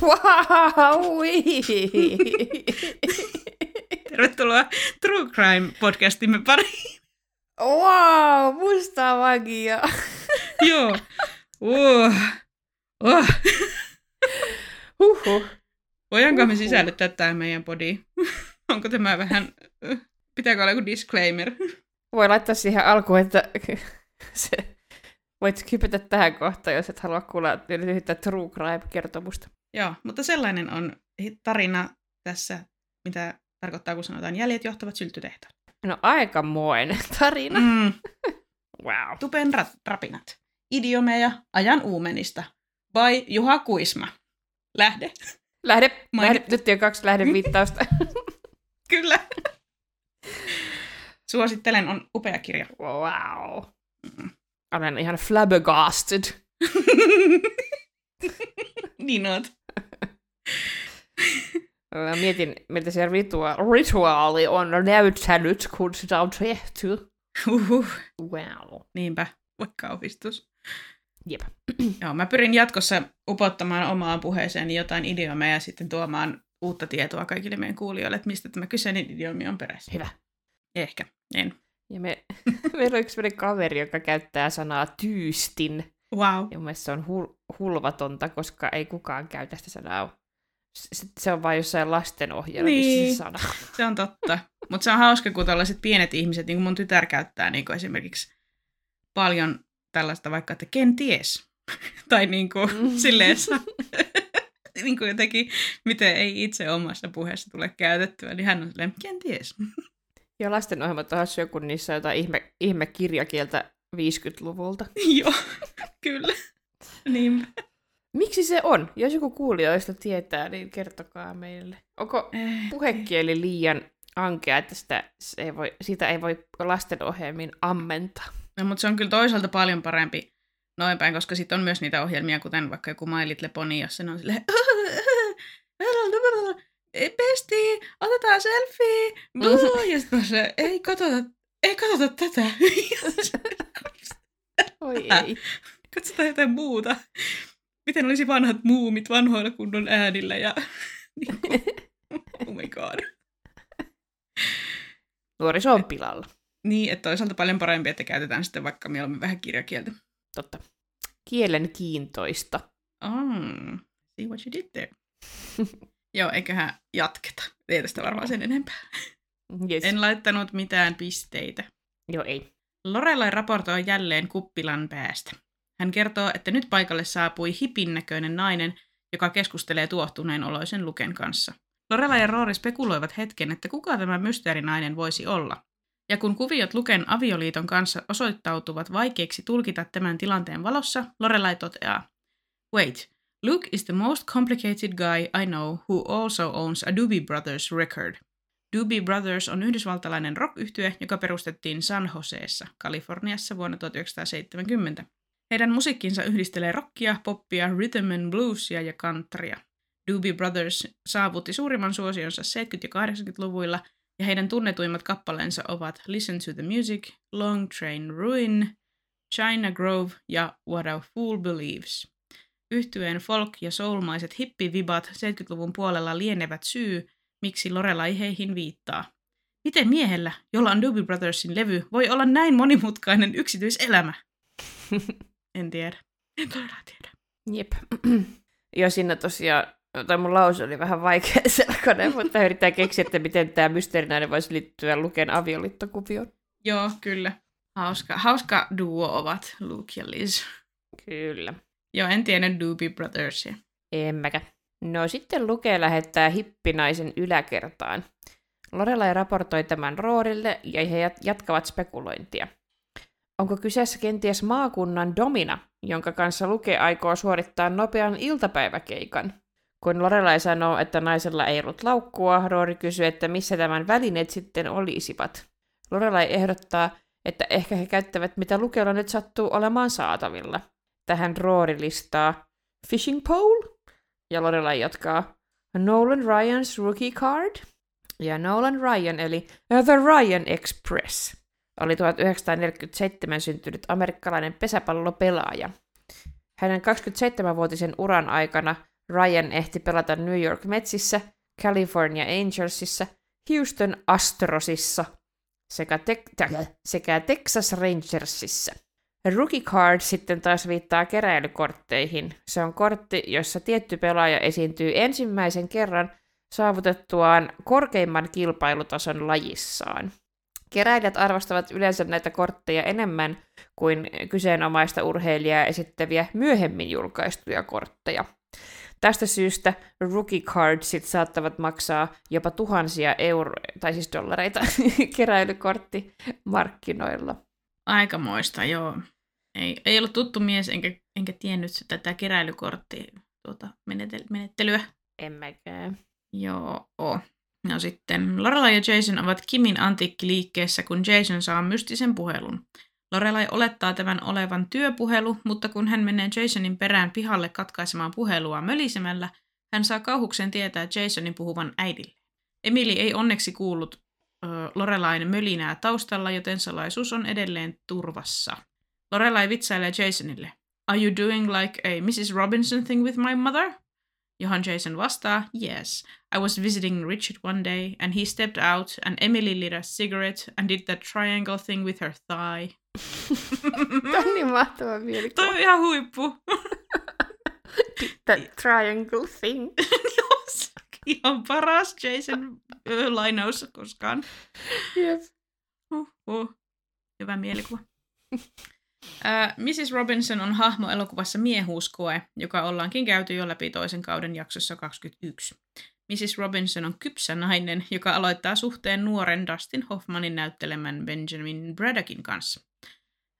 S1: Wow!
S2: Tervetuloa True Crime-podcastimme pariin.
S1: wow! Musta magia!
S2: Joo. Uh. Uh.
S1: Huhhuh.
S2: Voidaanko me
S1: Uhuh.
S2: sisällyttää tämä meidän podi? Onko tämä vähän... Pitääkö olla joku disclaimer?
S1: Voi laittaa siihen alkuun, että se, voit kypätä tähän kohtaan, jos et halua kuulla lyhyttä True Crime-kertomusta.
S2: Joo, mutta sellainen on tarina tässä, mitä tarkoittaa, kun sanotaan jäljet johtavat syltytehtaan.
S1: No aikamoinen [laughs] tarina.
S2: Mm. [laughs]
S1: Wow.
S2: Tupen rat- rapinat. Idiomeja ajan uumenista. By Juha Kuisma. Lähde.
S1: Lähde, [laughs] lähde, nyt jo kaksi lähdeviittausta.
S2: Kyllä. Suosittelen, on upea kirja.
S1: wow. Olen ihan flabbergasted. [laughs]
S2: niin oot.
S1: Mä mietin, miltä se ritua- rituaali on näyttänyt, kun sitä on tehty.
S2: Uhuh.
S1: Wow.
S2: Niinpä, vaikka opistus.
S1: Jep.
S2: Joo, mä pyrin jatkossa upottamaan omaan puheeseeni jotain idiomeja ja sitten tuomaan uutta tietoa kaikille meidän kuulijoille, että mistä tämä kyseinen idiomi on peräisin.
S1: Hyvä.
S2: Ehkä, en.
S1: Ja me, [laughs] meillä on yksi kaveri, joka käyttää sanaa tyystin.
S2: Wow.
S1: Ja mun mielestä se on hul- hulvatonta, koska ei kukaan käytä sitä sanaa. S- Se on vain jossain lastenohjelmissa
S2: Niin.
S1: se sana. [laughs]
S2: Se on totta. Mutta se on hauska, kun tällaiset pienet ihmiset, niin kuin mun tytär käyttää niin kuin esimerkiksi paljon tällaista vaikka, että kenties. [laughs] tai niin kuin,
S1: Mm.
S2: silleen, niin kuin jotenkin, miten ei itse omassa puheessa tule käytettyä, niin hän on silleen, kenties.
S1: Ja lastenohjelmat on hassuja, kun niissä on jotain ihme, ihme kirjakieltä 50-luvulta.
S2: Joo, kyllä. Niin.
S1: Miksi se on? Jos joku kuulijoista tietää, niin kertokaa meille. Onko puhekieli liian ankea, että sitä, se ei voi, sitä ei voi lastenohjelmiin ammentaa?
S2: No, mutta se on kyllä toisaalta paljon parempi noin päin, koska sitten on myös niitä ohjelmia, kuten vaikka joku My Little Pony, jossa ne on silleen, pesti, otetaan selfie, bluu, [laughs] ja sitten se, ei katsota, ei katsota tätä, [laughs]
S1: Oi ei.
S2: katsotaan jotain muuta. Miten olisi vanhat muumit vanhoilla kunnon äänillä ja [laughs] niin kuin, oh my god.
S1: Nuoriso on pilalla.
S2: Niin, että toisaalta paljon parempi, että käytetään sitten vaikka mieluummin vähän kirjakieltä.
S1: Totta. Kielen kiintoista.
S2: Oh, see what you did there. Joo, eiköhän jatketa. Ei tästä varmaan sen enempää.
S1: Yes.
S2: En laittanut mitään pisteitä.
S1: Joo, ei.
S2: Lorelai raportoi jälleen kuppilan päästä. Hän kertoo, että nyt paikalle saapui hipin näköinen nainen, joka keskustelee tuohtuneen oloisen Luken kanssa. Lorelai ja Roori spekuloivat hetken, että kuka tämä mysteerinainen voisi olla. Ja kun kuviot Luken avioliiton kanssa osoittautuvat vaikeiksi tulkita tämän tilanteen valossa, Lorelai toteaa, Wait, Luke is the most complicated guy I know who also owns a Doobie Brothers record. Doobie Brothers on yhdysvaltalainen rock joka perustettiin San Joseessa, Kaliforniassa vuonna 1970. Heidän musiikkinsa yhdistelee rockia, poppia, rhythm and bluesia ja countrya. Doobie Brothers saavutti suurimman suosionsa 70- ja 80-luvuilla, ja heidän tunnetuimmat kappaleensa ovat Listen to the Music, Long Train Ruin, China Grove ja What a Fool Believes. Yhtyeen folk- ja soulmaiset hippivibat 70-luvun puolella lienevät syy, miksi Lorelai heihin viittaa. Miten miehellä, jolla on Doobie Brothersin levy, voi olla näin monimutkainen yksityiselämä? [laughs] En tiedä. En todella tiedä.
S1: Jep. [clears throat] Joo, siinä tosiaan, tai mun lause oli vähän vaikea [laughs] selkoinen, mutta yrittää keksiä, että miten tämä mysteerinäinen voisi liittyä Luken avioliittokuvioon.
S2: Joo, kyllä. Hauska, hauska duo ovat Luke ja Liz.
S1: Kyllä.
S2: Joo, en tiedä Doobie Brothersia.
S1: En mäkä. No sitten Luke lähettää hippinaisen yläkertaan. Lorelai raportoi tämän Roorille ja he jatkavat spekulointia. Onko kyseessä kenties maakunnan Domina, jonka kanssa Luke aikoo suorittaa nopean iltapäiväkeikan? Kun Lorelai sanoo, että naisella ei ollut laukkua, Roori kysyy, että missä tämän välineet sitten olisivat. Lorelai ehdottaa, että ehkä he käyttävät mitä Lukella nyt sattuu olemaan saatavilla. Tähän Roori listaa Fishing pole? Ja Lorelai jatkaa Nolan Ryan's rookie card? Ja Nolan Ryan, eli The Ryan Express, oli 1947 syntynyt amerikkalainen pesäpallopelaaja. Hänen 27-vuotisen uran aikana Ryan ehti pelata New York Metsissä, California Angelsissa, Houston Astrosissa sekä, te- sekä Texas Rangersissa. Rookie Card sitten taas viittaa keräilykortteihin. Se on kortti, jossa tietty pelaaja esiintyy ensimmäisen kerran saavutettuaan korkeimman kilpailutason lajissaan. Keräilijät arvostavat yleensä näitä kortteja enemmän kuin kyseenomaista urheilijaa esittäviä myöhemmin julkaistuja kortteja. Tästä syystä rookie cardsit saattavat maksaa jopa tuhansia euroja, tai siis dollareita [laughs] keräilykorttimarkkinoilla.
S2: Aikamoista, joo. Ei, ei ollut tuttu mies, enkä, enkä tiennyt tätä keräilykortti tuota, menettelyä.
S1: En mäkään.
S2: Joo. No sitten Lorelai ja Jason ovat Kimin antiikkiliikkeessä, kun Jason saa mystisen puhelun. Lorelai olettaa tämän olevan työpuhelu, mutta kun hän menee Jasonin perään pihalle katkaisemaan puhelua mölisemällä, hän saa kauhuksen tietää Jasonin puhuvan äidille. Emily ei onneksi kuullut Lorelain mölinää taustalla, joten salaisuus on edelleen turvassa. Lorelai vitsailee Jasonille. Are you doing like a Mrs. Robinson thing with my mother? Johon Jason vastaa, yes. I was visiting Richard one day, and he stepped out, and Emily lit a cigarette and did that triangle thing with her thigh. [laughs]
S1: Tämä on niin mahtava mielikuva.
S2: Toi on ihan huippu. [laughs]
S1: That triangle thing. [laughs]
S2: ihan paras Jason lainaus koskaan.
S1: Jep.
S2: Uh, uh. Hyvä mielikuva. Uh, Mrs. Robinson on hahmo elokuvassa Miehuuskoe, joka ollaankin käyty jo läpi toisen kauden jaksossa 21. Mrs. Robinson on kypsä nainen, joka aloittaa suhteen nuoren Dustin Hoffmanin näyttelemän Benjamin Braddockin kanssa.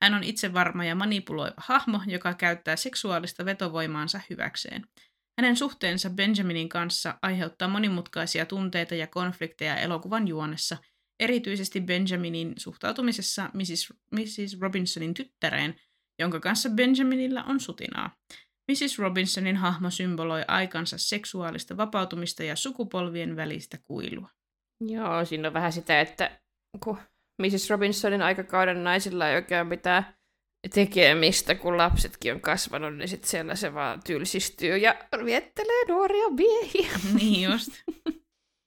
S2: Hän on itsevarma ja manipuloiva hahmo, joka käyttää seksuaalista vetovoimaansa hyväkseen. Hänen suhteensa Benjaminin kanssa aiheuttaa monimutkaisia tunteita ja konflikteja elokuvan juonessa – erityisesti Benjaminin suhtautumisessa Mrs. Mrs. Robinsonin tyttäreen, jonka kanssa Benjaminilla on sutinaa. Mrs. Robinsonin hahmo symboloi aikansa seksuaalista vapautumista ja sukupolvien välistä kuilua.
S1: Joo, siinä on vähän sitä, että kun Mrs. Robinsonin aikakauden naisilla ei oikein mitään tekemistä, kun lapsetkin on kasvanut, niin sitten siellä se vaan tylsistyy ja viettelee nuoria miehiä. [laughs]
S2: niin just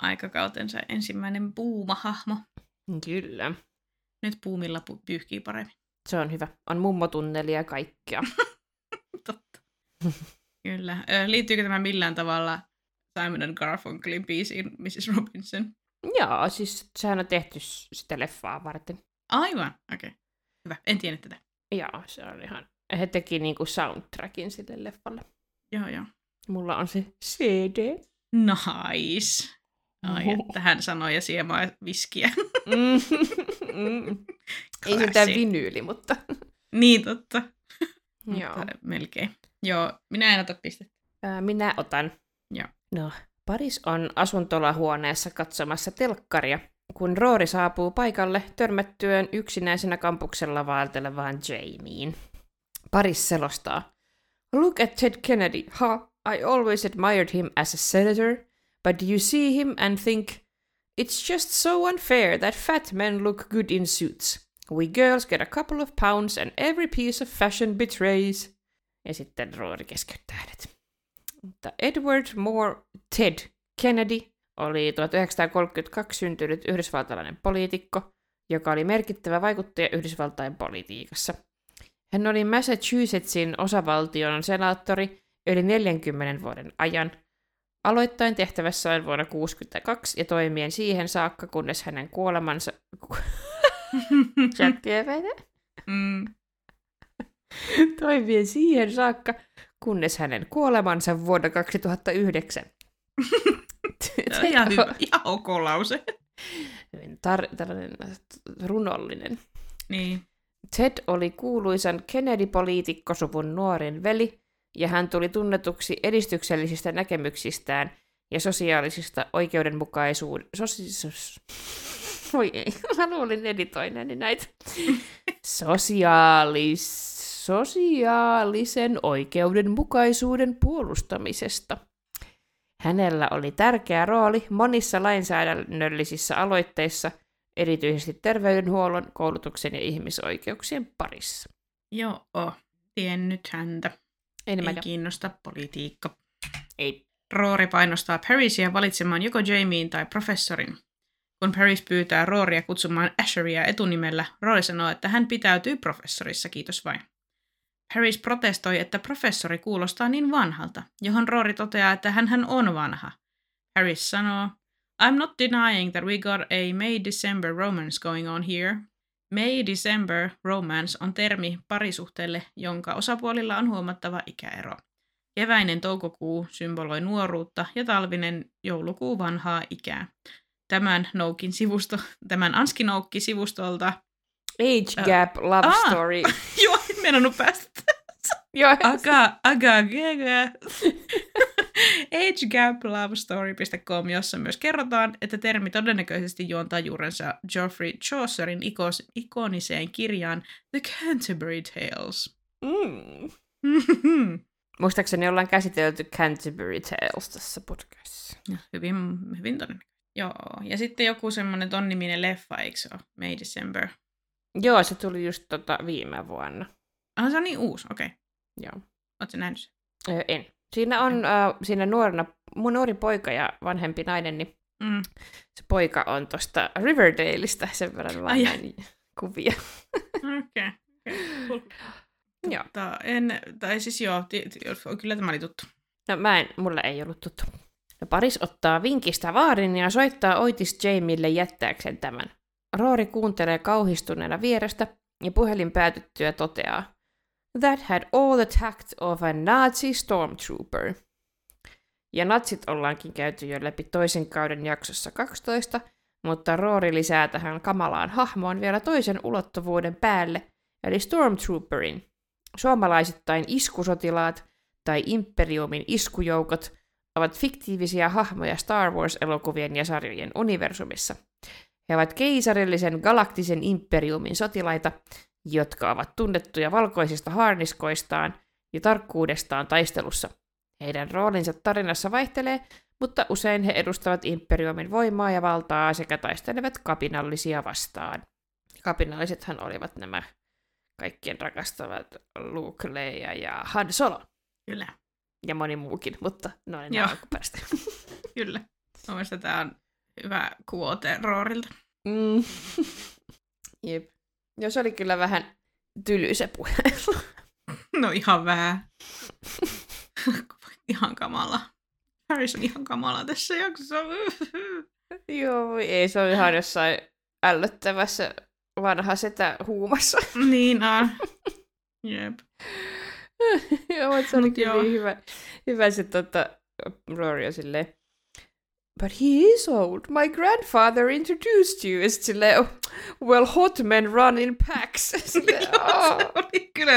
S2: aikakautensa ensimmäinen puumahahmo.
S1: Kyllä.
S2: Nyt puumilla pu- pyyhkii paremmin.
S1: Se on hyvä. On mummotunneli ja kaikkea. [laughs]
S2: Totta. Kyllä. Liittyykö tämä millään tavalla Simon Garfunkelin biisiin Mrs. Robinson?
S1: Joo, siis sehän on tehty sitä leffaa varten.
S2: Aivan, okei. Okay. Hyvä, en tiennyt tätä.
S1: Joo, se on ihan... He teki niinku soundtrackin sille leffalle.
S2: Joo, joo.
S1: Mulla on se CD.
S2: Nice. Ai, että hän sanoi ja siemaa viskiä.
S1: mm. [laughs] mm. Ei sitä vinyyli, mutta...
S2: niin, totta. [laughs]
S1: Joo.
S2: melkein. Joo, minä en ota pistettä.
S1: Ää, minä otan.
S2: Joo.
S1: No, Paris on asuntolahuoneessa katsomassa telkkaria, kun Roori saapuu paikalle törmättyön yksinäisenä kampuksella vaeltelevaan Jamieen. Paris selostaa. Look at Ted Kennedy. Ha, I always admired him as a senator, but you see him and think, it's just so unfair that fat men look good in suits. We girls get a couple of pounds and every piece of fashion betrays. Ja sitten Rory keskeyttää hänet. Mutta Edward Moore Ted Kennedy oli 1932 syntynyt yhdysvaltalainen poliitikko, joka oli merkittävä vaikuttaja Yhdysvaltain politiikassa. Hän oli Massachusettsin osavaltion senaattori yli 40 vuoden ajan – aloittain tehtävässään vuonna 1962 ja toimien siihen saakka, kunnes hänen kuolemansa... [laughs] Mm. [laughs] toimien siihen saakka, kunnes hänen kuolemansa vuonna 2009. [laughs]
S2: Se on ihan, hyvä, ihan ok lause.
S1: Tar- tällainen runollinen.
S2: Niin.
S1: Ted oli kuuluisan Kennedy-poliitikkosuvun nuorin veli, ja hän tuli tunnetuksi edistyksellisistä näkemyksistään ja sosiaalisista oikeudenmukaisuuden... Sosi... Sos... Voi ei, [laughs] mä luulin editoineeni näitä. Sosiaalis... Sosiaalisen oikeudenmukaisuuden puolustamisesta. Hänellä oli tärkeä rooli monissa lainsäädännöllisissä aloitteissa, erityisesti terveydenhuollon, koulutuksen ja ihmisoikeuksien parissa.
S2: Joo, tiennyt häntä.
S1: En
S2: Ei kiinnosta politiikka.
S1: Ei.
S2: Roori painostaa Parisia valitsemaan joko Jamien tai professorin. Kun Paris pyytää Rooria kutsumaan Asheria etunimellä, Roori sanoo, että hän pitäytyy professorissa, kiitos vain. Paris protestoi, että professori kuulostaa niin vanhalta, johon Roori toteaa, että hän hän on vanha. Paris sanoo, I'm not denying that we got a May-December romance going on here. May-December romance on termi parisuhteelle, jonka osapuolilla on huomattava ikäero. Keväinen toukokuu symboloi nuoruutta ja talvinen joulukuu vanhaa ikää. Tämän Noukin sivusto, tämän Anski Noukki-sivustolta
S1: Age Gap Love
S2: Ah.
S1: Story. [laughs]
S2: Joo, meinannut päästä.
S1: Joo,
S2: Aga, aga, gaga. agegaplovestory.com, [laughs] jossa myös kerrotaan, että termi todennäköisesti juontaa juurensa Geoffrey Chaucerin ikos, ikoniseen kirjaan The Canterbury Tales.
S1: Mm. [laughs] Muistaakseni ollaan käsitelty Canterbury Tales tässä podcastissa.
S2: Ja hyvin, hyvin todennäköisesti. Joo, ja sitten joku semmoinen ton niminen leffa, eikö se ole? May December.
S1: Joo, se tuli just tota viime vuonna.
S2: Ah, se on niin uusi, okei. Okay.
S1: Joo.
S2: Oletko nähnyt sen?
S1: Öö, en. Siinä on äh, siinä nuorena, mun nuori poika ja vanhempi nainen, niin
S2: Mm.
S1: se poika on tuosta Riverdaleista sen verran vaan
S2: Ai
S1: näin kuvia.
S2: Okei. Okay. Okay.
S1: Joo.
S2: Mutta en, tai siis joo, ti, ti, kyllä tämä oli tuttu.
S1: No mä en, mulle ei ollut tuttu. No, Paris ottaa vinkistä vaarin ja soittaa Otis Jamille jättääkseen tämän. Roori kuuntelee kauhistuneena vierestä ja puhelin päätyttyä toteaa, That had all the tact of a Nazi stormtrooper. Ja natsit ollaankin käyty jo läpi toisen kauden jaksossa 12, mutta Roori lisää tähän kamalaan hahmoon vielä toisen ulottuvuuden päälle, eli Stormtrooperin. Suomalaisittain iskusotilaat tai Imperiumin iskujoukot ovat fiktiivisiä hahmoja Star Wars-elokuvien ja sarjojen universumissa. He ovat keisarillisen galaktisen imperiumin sotilaita, jotka ovat tunnettuja valkoisista harniskoistaan ja tarkkuudestaan taistelussa. Heidän roolinsa tarinassa vaihtelee, mutta usein he edustavat imperiumin voimaa ja valtaa sekä taistelevat kapinallisia vastaan. Kapinallisethan olivat nämä kaikkien rakastavat Luke, Leia ja Han Solo.
S2: Kyllä.
S1: Ja moni muukin, mutta oli
S2: Joo.
S1: alkuperäistä. [laughs]
S2: Kyllä. Mielestäni tämä on hyvä quote Roorilta.
S1: Mm. [laughs] Jep. Joo, se oli kyllä vähän tyly se puhelu. [laughs]
S2: No ihan vähän. [laughs] ihan kamala. Harris on ihan kamala tässä jaksossa. [laughs]
S1: Joo, ei, se on ihan jossain ällöttävässä vanha setä huumassa.
S2: niin on. Jep.
S1: joo, mutta se oli kyllä hyvä, hyvä se tota, Rory on silleen, But he is old. My grandfather introduced you. Ja silleen, "Oh, well, hot men run in packs. [laughs] [laughs] Silleen,
S2: Joo, se
S1: "Oh."
S2: oli kyllä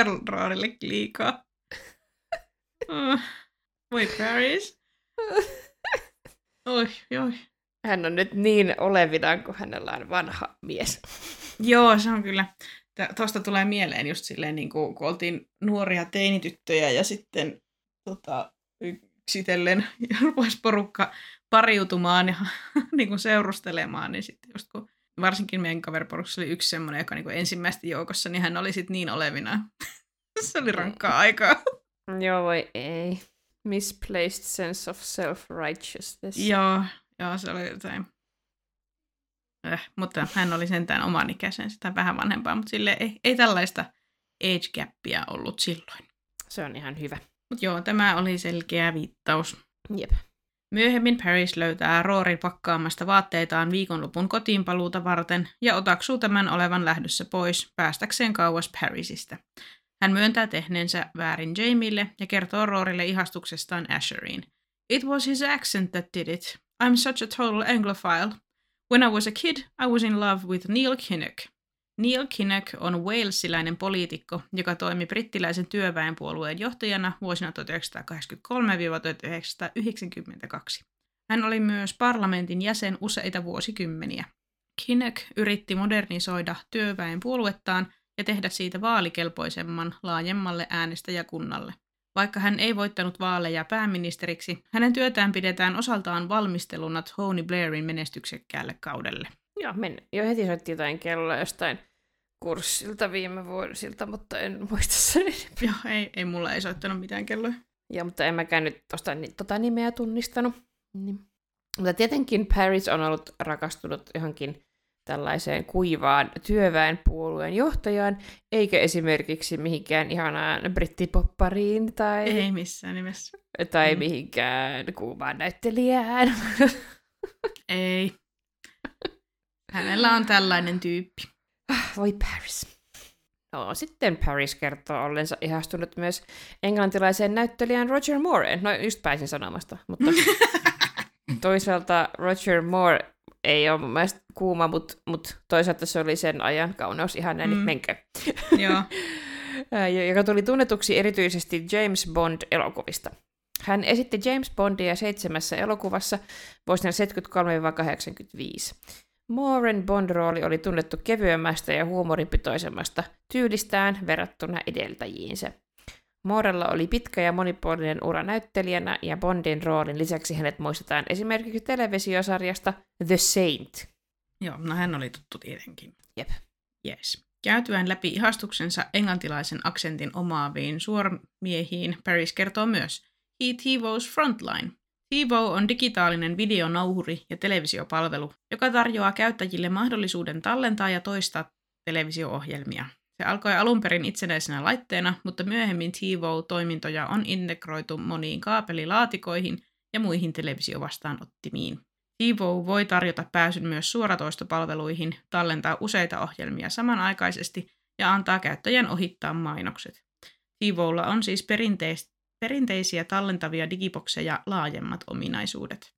S2: liikaa. [laughs] Oh. Voi Paris. Oi, oi.
S1: Hän on nyt niin olevinaan, kun hänellä on vanha mies.
S2: Joo, se on kyllä. Tuosta tulee mieleen just silleen, niin kuin, kun oltiin nuoria teinityttöjä ja sitten tota, yksitellen ja rupesi porukka pariutumaan ja [laughs] niin kuin seurustelemaan, niin sitten just kun varsinkin meidän kaveriporukassa oli yksi semmoinen, joka niin ensimmäistä joukossa, niin hän oli sitten niin olevina. [laughs] se oli rankkaa aikaa. [laughs]
S1: Joo, voi ei. Misplaced sense of self-righteousness.
S2: joo, joo, se oli jotain. Eh, mutta hän oli sentään oman ikäisen, sitä vähän vanhempaa, mutta sille ei, ei tällaista age gappia ollut silloin.
S1: Se on ihan hyvä.
S2: Mutta joo, tämä oli selkeä viittaus.
S1: Jep.
S2: Myöhemmin Paris löytää Roorin pakkaamasta vaatteitaan viikonlopun kotiinpaluuta varten ja otaksuu tämän olevan lähdössä pois päästäkseen kauas Parisista. Hän myöntää tehneensä väärin Jamille ja kertoo Roorille ihastuksestaan Asheriin. It was his accent that did it. I'm such a total anglophile. When I was a kid, I was in love with Neil Kinnock. Neil Kinnock on walesilainen poliitikko, joka toimi brittiläisen työväenpuolueen johtajana vuosina 1983-1992. Hän oli myös parlamentin jäsen useita vuosikymmeniä. Kinnock yritti modernisoida työväenpuoluettaan ja tehdä siitä vaalikelpoisemman laajemmalle äänestäjäkunnalle. Vaikka hän ei voittanut vaaleja pääministeriksi, hänen työtään pidetään osaltaan valmisteluna Tony Blairin menestyksekkäälle kaudelle.
S1: Joo, men, jo heti soitti jotain kelloa jostain kurssilta viime vuosilta, mutta en [laughs] muista sen
S2: Joo, ei, ei mulla ei soittanut mitään kelloja.
S1: Joo, mutta en mäkään nyt tosta, tota nimeä tunnistanut. Niin. Mutta tietenkin Paris on ollut rakastunut johonkin tällaiseen kuivaan työväenpuolueen johtajaan, eikä esimerkiksi mihinkään ihanaan brittipoppariin tai...
S2: Ei missään nimessä.
S1: Tai mm. mihinkään kuuvaan näyttelijään. [laughs]
S2: Ei. Hänellä on tällainen tyyppi.
S1: Ah, voi Paris. No, sitten Paris kertoo ollensa ihastunut myös englantilaiseen näyttelijään Roger Mooreen. No, just pääsin sanomasta, mutta [laughs] toisaalta Roger Moore ei ole mun mielestä kuuma, mutta mut toisaalta se oli sen ajan kauneus ihan näin, mm. menkö.
S2: Joo. [laughs]
S1: joka tuli tunnetuksi erityisesti James Bond-elokuvista. Hän esitti James Bondia seitsemässä elokuvassa vuosina 73-85. Mooren Bond-rooli oli tunnettu kevyemmästä ja huumoripitoisemmasta tyylistään verrattuna edeltäjiinsä. Moorella oli pitkä ja monipuolinen ura näyttelijänä ja Bondin roolin lisäksi hänet muistetaan esimerkiksi televisiosarjasta The Saint.
S2: Joo, no hän oli tuttu tietenkin.
S1: Jep.
S2: Yes. Käytyään läpi ihastuksensa englantilaisen aksentin omaaviin suormiehiin, Paris kertoo myös He TiVo's Frontline. TiVo on digitaalinen videonauhuri ja televisiopalvelu, joka tarjoaa käyttäjille mahdollisuuden tallentaa ja toistaa televisio-ohjelmia. Se alkoi alun perin itsenäisenä laitteena, mutta myöhemmin TiVo-toimintoja on integroitu moniin kaapelilaatikoihin ja muihin televisiovastaanottimiin. TiVo voi tarjota pääsyn myös suoratoistopalveluihin, tallentaa useita ohjelmia samanaikaisesti ja antaa käyttäjän ohittaa mainokset. TiVolla on siis perinteis- perinteisiä tallentavia digibokseja laajemmat ominaisuudet.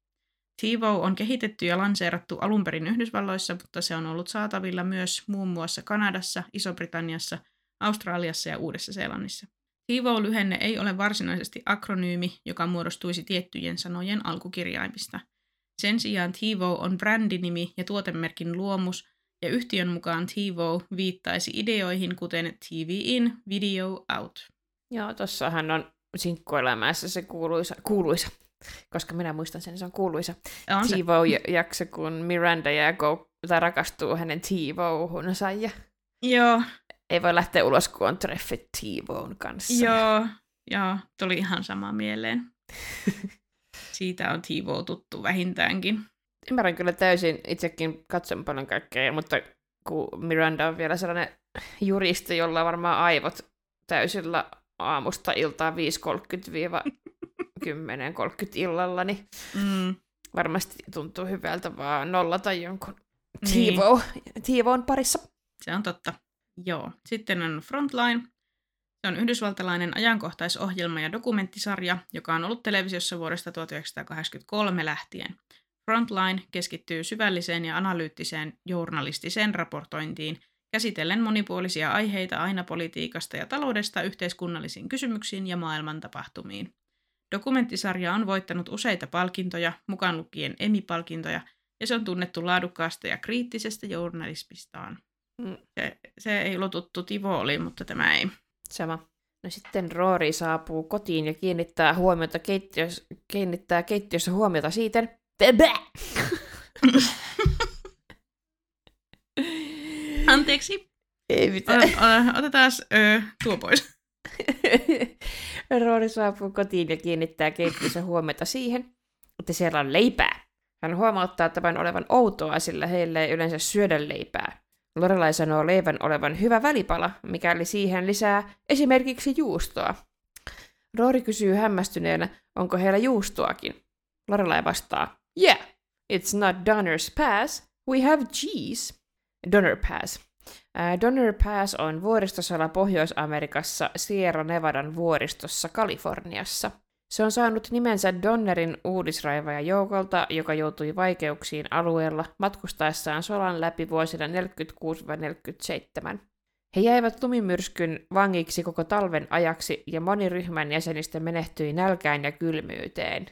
S2: TiVo on kehitetty ja lanseerattu alun perin Yhdysvalloissa, mutta se on ollut saatavilla myös muun muassa Kanadassa, Iso-Britanniassa, Australiassa ja Uudessa-Seelannissa. TiVo-lyhenne ei ole varsinaisesti akronyymi, joka muodostuisi tiettyjen sanojen alkukirjaimista. Sen sijaan TiVo on brändinimi ja tuotemerkin luomus, ja yhtiön mukaan TiVo viittaisi ideoihin kuten TV in, video out.
S1: Joo, tossahan on sinkkuelämässä se kuuluisa, kuuluisa koska minä muistan sen, se on kuuluisa on TiVo-jakso, kun Miranda jää go, tai rakastuu hänen TiVo-hunsa ja
S2: Joo.
S1: ei voi lähteä ulos, kun on treffit TiVon kanssa.
S2: Joo, joo, tuli ihan sama mieleen. [laughs] Siitä on TiVo tuttu vähintäänkin.
S1: Ymmärrän kyllä täysin, itsekin katson paljon kaikkea, mutta kun Miranda on vielä sellainen juristi, jolla on varmaan aivot täysillä aamusta iltaa 5.30 10.30 illalla, niin mm. varmasti tuntuu hyvältä vaan nollata jonkun niin. TiVoon parissa.
S2: Se on totta. Joo. Sitten on Frontline. Se on yhdysvaltalainen ajankohtaisohjelma ja dokumenttisarja, joka on ollut televisiossa vuodesta 1983 lähtien. Frontline keskittyy syvälliseen ja analyyttiseen journalistiseen raportointiin, käsitellen monipuolisia aiheita aina politiikasta ja taloudesta yhteiskunnallisiin kysymyksiin ja maailman tapahtumiin. Dokumenttisarja on voittanut useita palkintoja, mukaan lukien Emmy-palkintoja, ja se on tunnettu laadukkaasta ja kriittisestä journalismistaan. Mm. Se, se ei ollut tuttu Tivo oli, mutta tämä ei.
S1: Sama. No sitten Roori saapuu kotiin ja kiinnittää, huomiota keittiössä, kiinnittää keittiössä huomiota siitä. [laughs]
S2: Anteeksi.
S1: Ei mitään.
S2: Otetaan tuo pois.
S1: Roori saapuu kotiin ja kiinnittää keittiössä huomiota siihen, että siellä on leipää. Hän huomauttaa tämän olevan outoa, sillä heille ei yleensä syödä leipää. Lorelai sanoo leivän olevan hyvä välipala, mikäli siihen lisää esimerkiksi juustoa. Roori kysyy hämmästyneenä, onko heillä juustoakin. Lorelai vastaa, yeah, it's not Donner's Pass, we have cheese. Donner Pass Donner Pass on vuoristosala Pohjois-Amerikassa Sierra Nevadan vuoristossa Kaliforniassa. Se on saanut nimensä Donnerin uudisraivajajoukolta, joka joutui vaikeuksiin alueella matkustaessaan solan läpi vuosina 46-47. He jäivät lumimyrskyn vangiksi koko talven ajaksi ja moni ryhmän jäsenistä menehtyi nälkään ja kylmyyteen.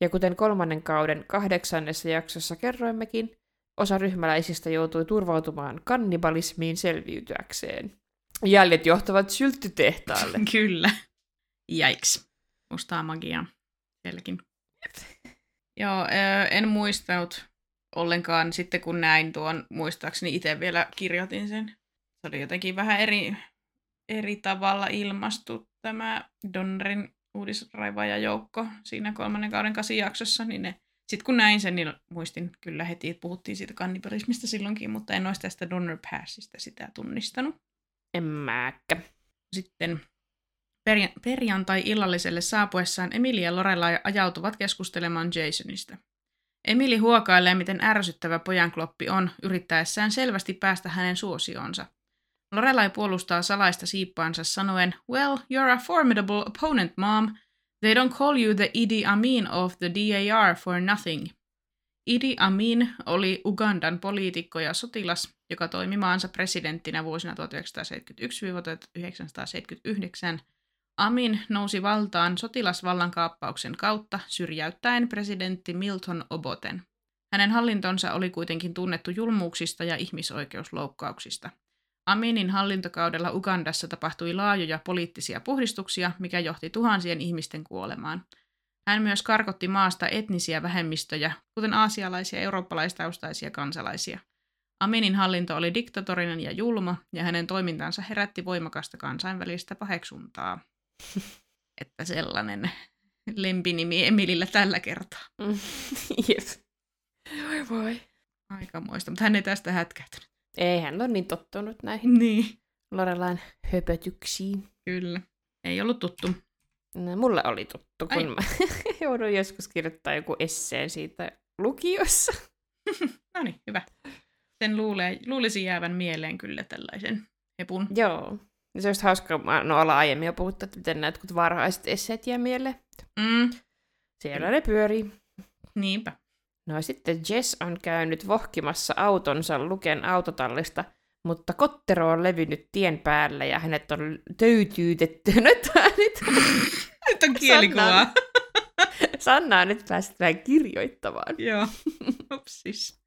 S1: Ja kuten kolmannen kauden kahdeksannessa jaksossa kerroimmekin, osa ryhmäläisistä joutui turvautumaan kannibalismiin selviytyäkseen. Jäljet johtavat sylttytehtaalle. [laughs]
S2: Kyllä. Jaiks. Mustaa magiaa sielläkin. Joo, en muistanut ollenkaan sitten kun näin tuon, muistaakseni itse vielä kirjoitin sen. Se oli jotenkin vähän eri, eri tavalla ilmastu tämä Donnerin uudisraivaajajoukko siinä kolmannen kauden kasi jaksossa, niin ne sitten kun näin sen, niin muistin kyllä heti, että puhuttiin siitä kannibalismista silloinkin, mutta en olisi tästä Donner Passista sitä tunnistanut.
S1: En mäkkä.
S2: Sitten perja- perjantai-illalliselle saapuessaan Emily ja Lorella ajautuvat keskustelemaan Jasonista. Emily huokailee, miten ärsyttävä pojankloppi on, yrittäessään selvästi päästä hänen suosionsa. Lorelai puolustaa salaista siippaansa sanoen, Well, you're a formidable opponent, mom. They don't call you the Idi Amin of the DAR for nothing. Idi Amin oli Ugandan poliitikko ja sotilas, joka toimi maansa presidenttinä vuosina 1971-1979. Amin nousi valtaan sotilasvallankaappauksen kautta syrjäyttäen presidentti Milton Oboten. Hänen hallintonsa oli kuitenkin tunnettu julmuuksista ja ihmisoikeusloukkauksista – Aminin hallintokaudella Ugandassa tapahtui laajoja poliittisia puhdistuksia, mikä johti tuhansien ihmisten kuolemaan. Hän myös karkotti maasta etnisiä vähemmistöjä, kuten aasialaisia ja eurooppalaistaustaisia kansalaisia. Aminin hallinto oli diktatorinen ja julma, ja hänen toimintansa herätti voimakasta kansainvälistä paheksuntaa. [laughs] Että sellainen lempinimi Emilillä tällä kertaa. [laughs]
S1: Jep. Voi voi.
S2: Aikamoista, mutta hän ei tästä hätkähtänyt.
S1: Ei hän ole niin tottunut näihin
S2: Niin.
S1: Lorelain höpötyksiin.
S2: Kyllä. Ei ollut tuttu.
S1: No, mulle oli tuttu, kun
S2: Ai.
S1: mä [laughs] joudun joskus kirjoittaa joku esseen siitä lukiossa. [laughs]
S2: No niin, hyvä. Sen luulee, luulisi jäävän mieleen kyllä tällaisen hepun.
S1: Joo. Ja se olisi hauska, mä- no ollaan aiemmin jo puhuttu, että miten näet, kun varhaiset esseet jää mieleen.
S2: Mm,
S1: Siellä ne pyörii.
S2: niinpä.
S1: No sitten Jess on käynyt vohkimassa autonsa Luken autotallista, mutta kottero on levinnyt tien päälle ja hänet on töytyytetty. [laughs] Nyt, nyt
S2: Nyt on kielikuvaa. [laughs]
S1: Sanna on nyt päässyt vähän kirjoittamaan.
S2: Joo. [laughs] Upsis.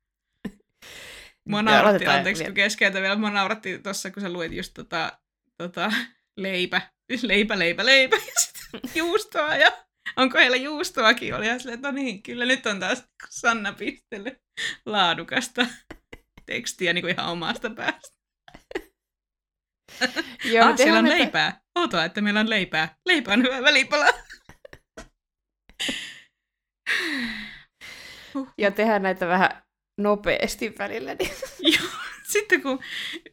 S2: Mua nauratti, anteeksi
S1: vielä.
S2: kun keskeytän vielä, mua nauratti tuossa, kun sä luet just tota, tota leipä, leipä, leipä, leipä, ja sitten juustoa, ja onko heillä juustoakin, oli ihan silleen, että no niin, kyllä nyt on taas Sanna pistelle laadukasta tekstiä niin kuin ihan omasta päästä.
S1: Joo,
S2: ah, siellä on
S1: että-
S2: leipää. Outoa, että meillä on leipää. Leipä on hyvä välipala.
S1: Ja tehdään näitä vähän nopeasti välillä. Niin...
S2: Joo, sitten kun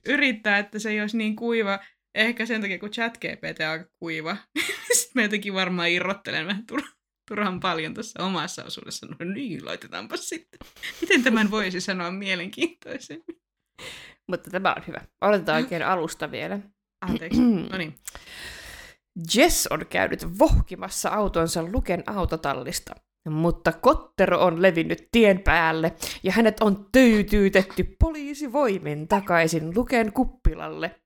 S2: yrittää, että se ei olisi niin kuiva, ehkä sen takia kun chat GPT on aika kuiva, [laughs] niin sitten mä jotenkin varmaan irrottelen vähän tur- turhan paljon tuossa omassa osuudessa. No niin, laitetaanpa sitten. Miten tämän voisi sanoa mielenkiintoisemmin?
S1: Mutta tämä on hyvä. Aloitetaan oikein alusta vielä.
S2: Anteeksi. [clears throat] No niin.
S1: Jess on käynyt vohkimassa autonsa Luken autotallista, mutta kottero on levinnyt tien päälle ja hänet on tyytyytetty poliisivoimin takaisin Luken kuppilalle.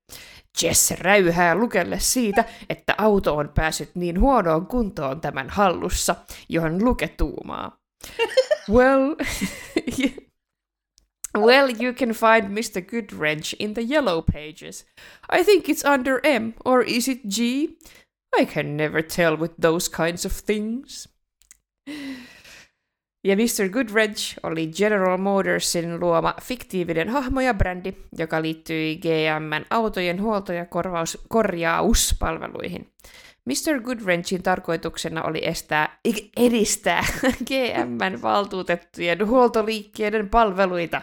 S1: Jess räyhää Lukelle siitä, että auto on päässyt niin huonoon kuntoon tämän hallussa, johon Luke tuumaa. [laughs] Well, [laughs] well, you can find Mr. Goodwrench in the yellow pages. I think it's under M, or is it G? I can never tell with those kinds of things. Ja Mr. Goodwrench oli General Motorsin luoma fiktiivinen hahmo ja brändi, joka liittyi GMn autojen huolto- ja korvaus, korjauspalveluihin. Mr. Goodwrenchin tarkoituksena oli estää, edistää [laughs] GMn valtuutettujen huoltoliikkeiden palveluita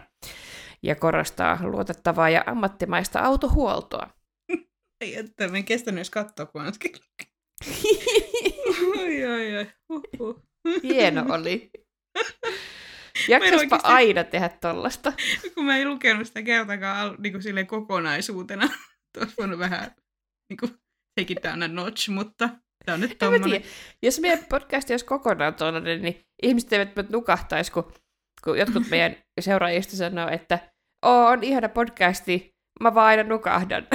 S1: ja korostaa luotettavaa ja ammattimaista autohuoltoa.
S2: Ei, että mä en kestänyt edes katsoa, kun. [laughs] Oi, oi, oi.
S1: Hieno oli. [laughs] Jaksaspa
S2: oikeasti-
S1: aina tehdä tollasta.
S2: kun mä en lukenut sitä kertakaan niin kuin silleen kokonaisuutena. [laughs] Olisi voinut vähän niin kuin, down a notch, mutta tämä on nyt tommonen.
S1: Jos meidän podcast olisi kokonaan tuollainen, niin ihmiset eivät nukahtaisi, kun, kun jotkut meidän [laughs] seuraajista sanoo, että Oo, on ihana podcasti, mä vaan aina nukahdan.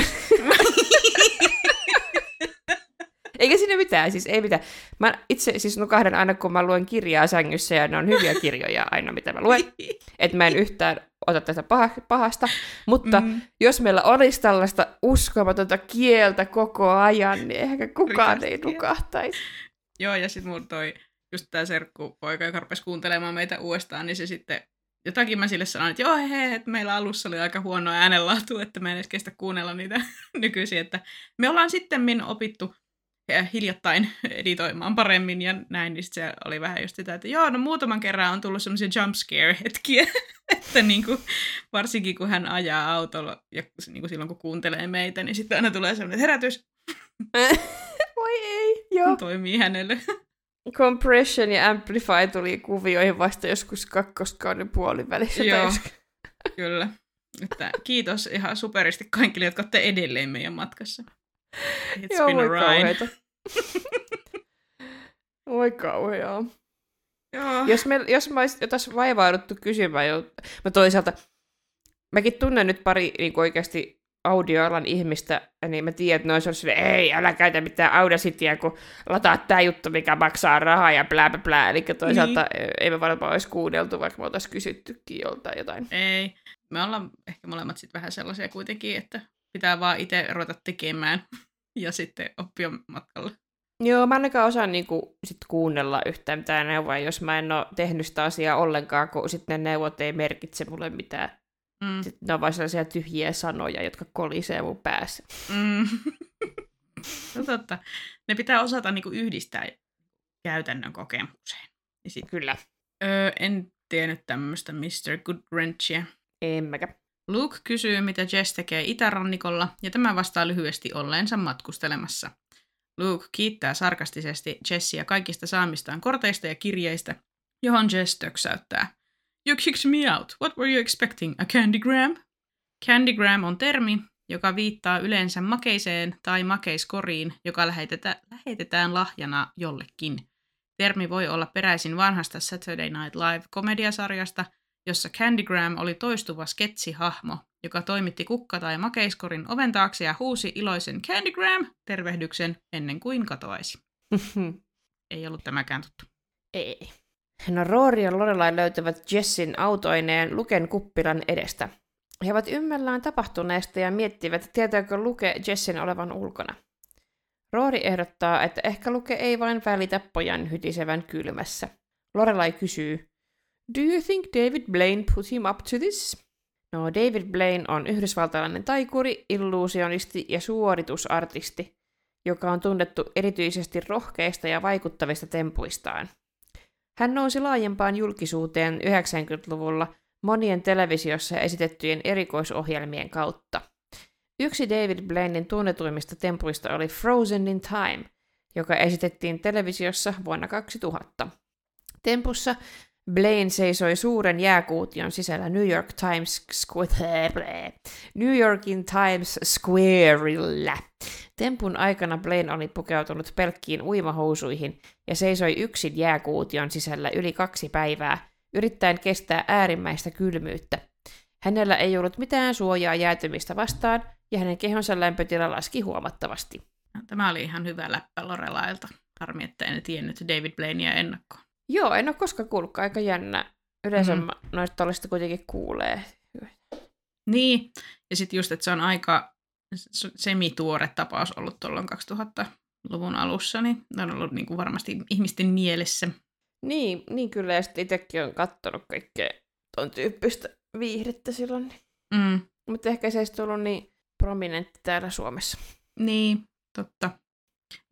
S1: Eikä siinä mitään, siis ei mitään. Mä itse siis nukahdan aina, kun mä luen kirjaa sängyssä, ja ne on hyviä [laughs] kirjoja aina, mitä mä luen. Että mä en [laughs] yhtään ota tästä paha- pahasta. Mutta
S2: Mm.
S1: jos meillä olisi tällaista uskomatonta kieltä koko ajan, niin ehkä kukaan ei
S2: Rikasta
S1: nukahtaisi.
S2: Joo, ja sitten mulla toi just tää serkkupoika, joka rupesi kuuntelemaan meitä uudestaan, niin se sitten jotakin mä sille sanoin, että joo hei, hei, että meillä alussa oli aika huono äänenlaatu, että mä en edes kestä kuunnella niitä [laughs] nykyisin, että me ollaan sitten opittu hiljattain editoimaan paremmin ja näin, niin se oli vähän just sitä, että joo, no muutaman kerran on tullut semmoisia jump scare-hetkiä, [laughs] että niinku, varsinkin kun hän ajaa autolla ja niinku silloin kun kuuntelee meitä, niin sitten aina tulee semmoinen herätys, [laughs]
S1: Voi ei, joo.
S2: toimii hänelle.
S1: Compression ja Amplify tuli kuvioihin vasta joskus kakkoskauden puolivälissä.
S2: Joo. Kyllä. Että kiitos ihan superisti kaikille, jotka olette edelleen meidän matkassa. It's
S1: Joo,
S2: been a
S1: voi
S2: ride.
S1: Voi kauheaa.
S2: Joo.
S1: Jos, me, jos mä olisin jotain vaivauduttu kysymään, jo, mä toisaalta, mäkin tunnen nyt pari niin oikeasti audioalan ihmistä, niin mä tiedän, että ne olisi ollut silleen, ei, älä käytä mitään Audacityä, kun lataat tää juttu, mikä maksaa rahaa ja blää, blää, blää. Eli toisaalta niin. ei me varmaan olisi kuunneltu, vaikka me oltaisiin kysyttykin joltain jotain.
S2: Ei. Me ollaan ehkä molemmat sitten vähän sellaisia kuitenkin, että pitää vaan itse ruveta tekemään [laughs] ja sitten oppia matkalla.
S1: Joo, mä ainakaan osaa niinku, sit kuunnella yhtään mitään neuvoa, jos mä en ole tehnyt sitä asiaa ollenkaan, kun sitten ne neuvot ei merkitse mulle mitään.
S2: Mm.
S1: Sitten ne on vain sellaisia tyhjiä sanoja, jotka kolisee mun päässä.
S2: Mm. [laughs] no totta. Ne pitää osata niinku yhdistää käytännön kokemukseen. Sit,
S1: Kyllä.
S2: öö, en tiennyt tämmöistä Mr. Goodwrenchia.
S1: En mäkä.
S2: Luke kysyy, mitä Jess tekee itärannikolla, ja tämä vastaa lyhyesti olleensa matkustelemassa. Luke kiittää sarkastisesti Jessia kaikista saamistaan korteista ja kirjeistä, johon Jess töksäyttää. You kicked me out. What were you expecting? A candygram? Candygram on termi, joka viittaa yleensä makeiseen tai makeiskoriin, joka lähetetä, lähetetään lahjana jollekin. Termi voi olla peräisin vanhasta Saturday Night Live-komediasarjasta, jossa Candygram oli toistuva sketsihahmo, joka toimitti kukka- tai makeiskorin oven taakse ja huusi iloisen Candygram tervehdyksen ennen kuin katoaisi. Ei ollut tämäkään tuttu.
S1: Ei. No Rory ja Lorelai löytävät Jessin autoineen Luken kuppilan edestä. He ovat ymmällään tapahtuneesta ja miettivät, tietääkö Luke Jessin olevan ulkona. Rory ehdottaa, että ehkä Luke ei vain välitä pojan hytisevän kylmässä. Lorelai kysyy, Do you think David Blaine put him up to this? No, David Blaine on yhdysvaltalainen taikuri, illuusionisti ja suoritusartisti, joka on tunnettu erityisesti rohkeista ja vaikuttavista tempuistaan. Hän nousi laajempaan julkisuuteen 90-luvulla monien televisiossa esitettyjen erikoisohjelmien kautta. Yksi David Blainin tunnetuimmista tempuista oli Frozen in Time, joka esitettiin televisiossa vuonna 2000. Tempussa Blaine seisoi suuren jääkuution sisällä New York Times Square, New Yorkin Times Squarella. Tempun aikana Blaine oli pukeutunut pelkkiin uimahousuihin ja seisoi yksin jääkuution sisällä yli kaksi päivää, yrittäen kestää äärimmäistä kylmyyttä. Hänellä ei ollut mitään suojaa jäätymistä vastaan, ja hänen kehonsa lämpötila laski huomattavasti.
S2: Tämä oli ihan hyvä läppä Lorelailta. Harmi, että en tiennyt David Blainea ennakkoon.
S1: Joo, en ole koskaan kuullutkaan aika jännä. Yleensä
S2: Mm.
S1: noista kuitenkin kuulee.
S2: Niin, ja sitten just, että se on aika semituore tapaus ollut tuolloin 2000-luvun alussa, niin ne on ollut niin kuin varmasti ihmisten mielessä.
S1: Niin, niin kyllä, ja sitten itsekin on kattonut kaikkea ton tyyppistä viihdettä silloin. Niin.
S2: Mm,
S1: Mutta ehkä se ei ollut niin prominentti täällä Suomessa.
S2: niin, totta.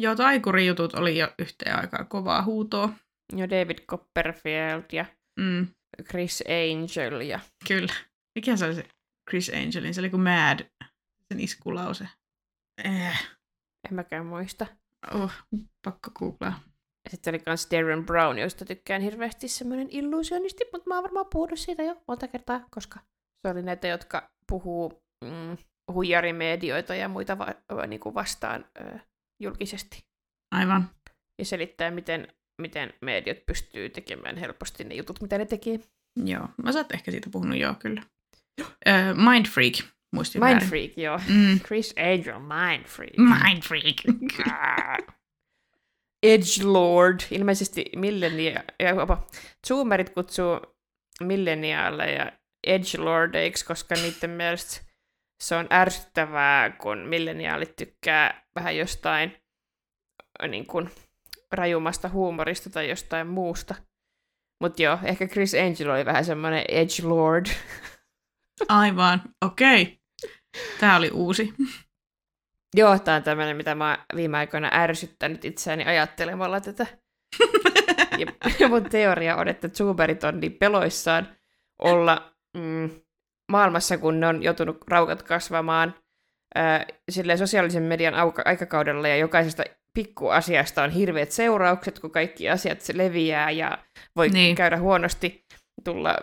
S2: Joo, taikurijutut oli jo yhteen aikaa kovaa huutoa.
S1: Jo David Copperfield ja
S2: Mm,
S1: Chris Angel ja...
S2: kyllä. Mikä se oli se Chris Angelin? Se oli kuin Mad, sen iskulause. Eh,
S1: En mäkään muista.
S2: oh, pakko googlaa.
S1: Sitten oli myös Darren Brown, josta tykkään hirveästi semmoinen illusionisti, mutta mä oon varmaan puhunut siitä jo monta kertaa, koska se oli näitä, jotka puhuu mm, huijarimedioita ja muita va- niin kuin vastaan ö, julkisesti.
S2: Aivan.
S1: Ja selittää, miten, miten mediat pystyy tekemään helposti ne jutut, mitä ne tekee.
S2: Joo, mä sä oot ehkä siitä puhunut joo, kyllä. Ö, Mind Freak, muistin
S1: Mind
S2: väärin.
S1: Freak, joo.
S2: Mm.
S1: Chris Angel, Mind Freak.
S2: Mind Freak. [laughs]
S1: Edge Lord, ilmeisesti millenia, ja jopa zoomerit kutsuu milleniaaleja Edge Lordeiksi, koska niiden mielestä se on ärsyttävää, kun milleniaalit tykkää vähän jostain niin kuin, rajumasta huumorista tai jostain muusta. Mutta joo, ehkä Chris Angel oli vähän semmoinen Edge Lord. [laughs]
S2: Aivan, okei. Okay. Tää oli uusi.
S1: joo, tämä on tämmöinen, mitä mä oon viime aikoina ärsyttänyt itseäni ajattelemalla tätä. [laughs] ja [laughs] mun teoria on, että zoomerit on niin peloissaan olla mm, maailmassa, kun ne on joutunut raukat kasvamaan silleen sosiaalisen median auka- aikakaudella, ja jokaisesta pikkuasiasta on hirveät seuraukset, kun kaikki asiat se leviää, ja voi
S2: Niin.
S1: käydä huonosti, tulla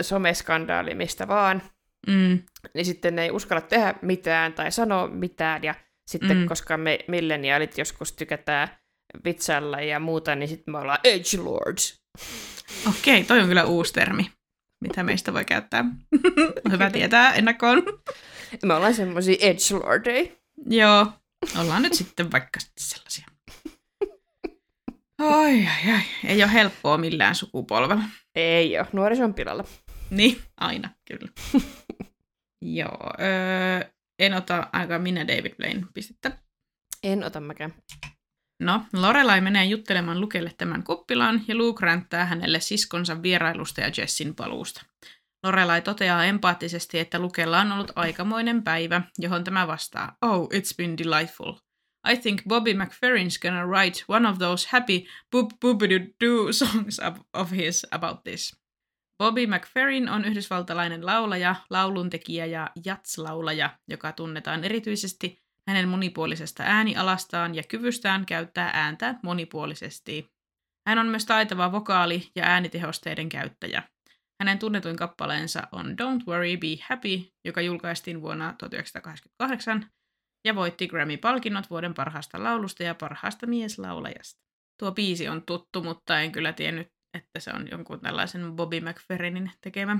S1: someskandaali mistä vaan,
S2: Mm.
S1: niin sitten ne ei uskalla tehdä mitään tai sanoa mitään, ja sitten
S2: Mm.
S1: koska me milleniaalit joskus tykätään vitsailla ja muuta, niin sitten me ollaan edgelords.
S2: Okei, toi on kyllä uusi termi, mitä meistä voi käyttää. [laughs] Hyvä tietää ennakkoon.
S1: Me ollaan semmoisia edgelordeja.
S2: Joo, ollaan nyt sitten vaikka sellaisia. Ai, ai, ai. Ei ole helppoa millään sukupolvella.
S1: Ei ole, nuoriso on pilalla.
S2: Niin, aina, kyllä. [laughs] Joo, öö, en ota aika minä David Blaine pistettä.
S1: En ota mäkään.
S2: No, Lorelai menee juttelemaan Lukelle tämän kuppilaan ja Luke ränttää hänelle siskonsa vierailusta ja Jessin paluusta. Lorelai toteaa empaattisesti, että Lukella on ollut aikamoinen päivä, johon tämä vastaa, Oh, it's been delightful. I think Bobby McFerrin's gonna write one of those happy boop boop doo songs of- his about this. Bobby McFerrin on yhdysvaltalainen laulaja, lauluntekijä ja jatslaulaja, joka tunnetaan erityisesti hänen monipuolisesta äänialastaan ja kyvystään käyttää ääntä monipuolisesti. Hän on myös taitava vokaali- ja äänitehosteiden käyttäjä. Hänen tunnetuin kappaleensa on Don't Worry, Be Happy, joka julkaistiin vuonna 1988 ja voitti Grammy-palkinnot vuoden parhaasta laulusta ja parhaasta mieslaulajasta. Tuo biisi on tuttu, mutta en kyllä tiennyt, että se on jonkun tällaisen Bobby McFerrinin tekemä.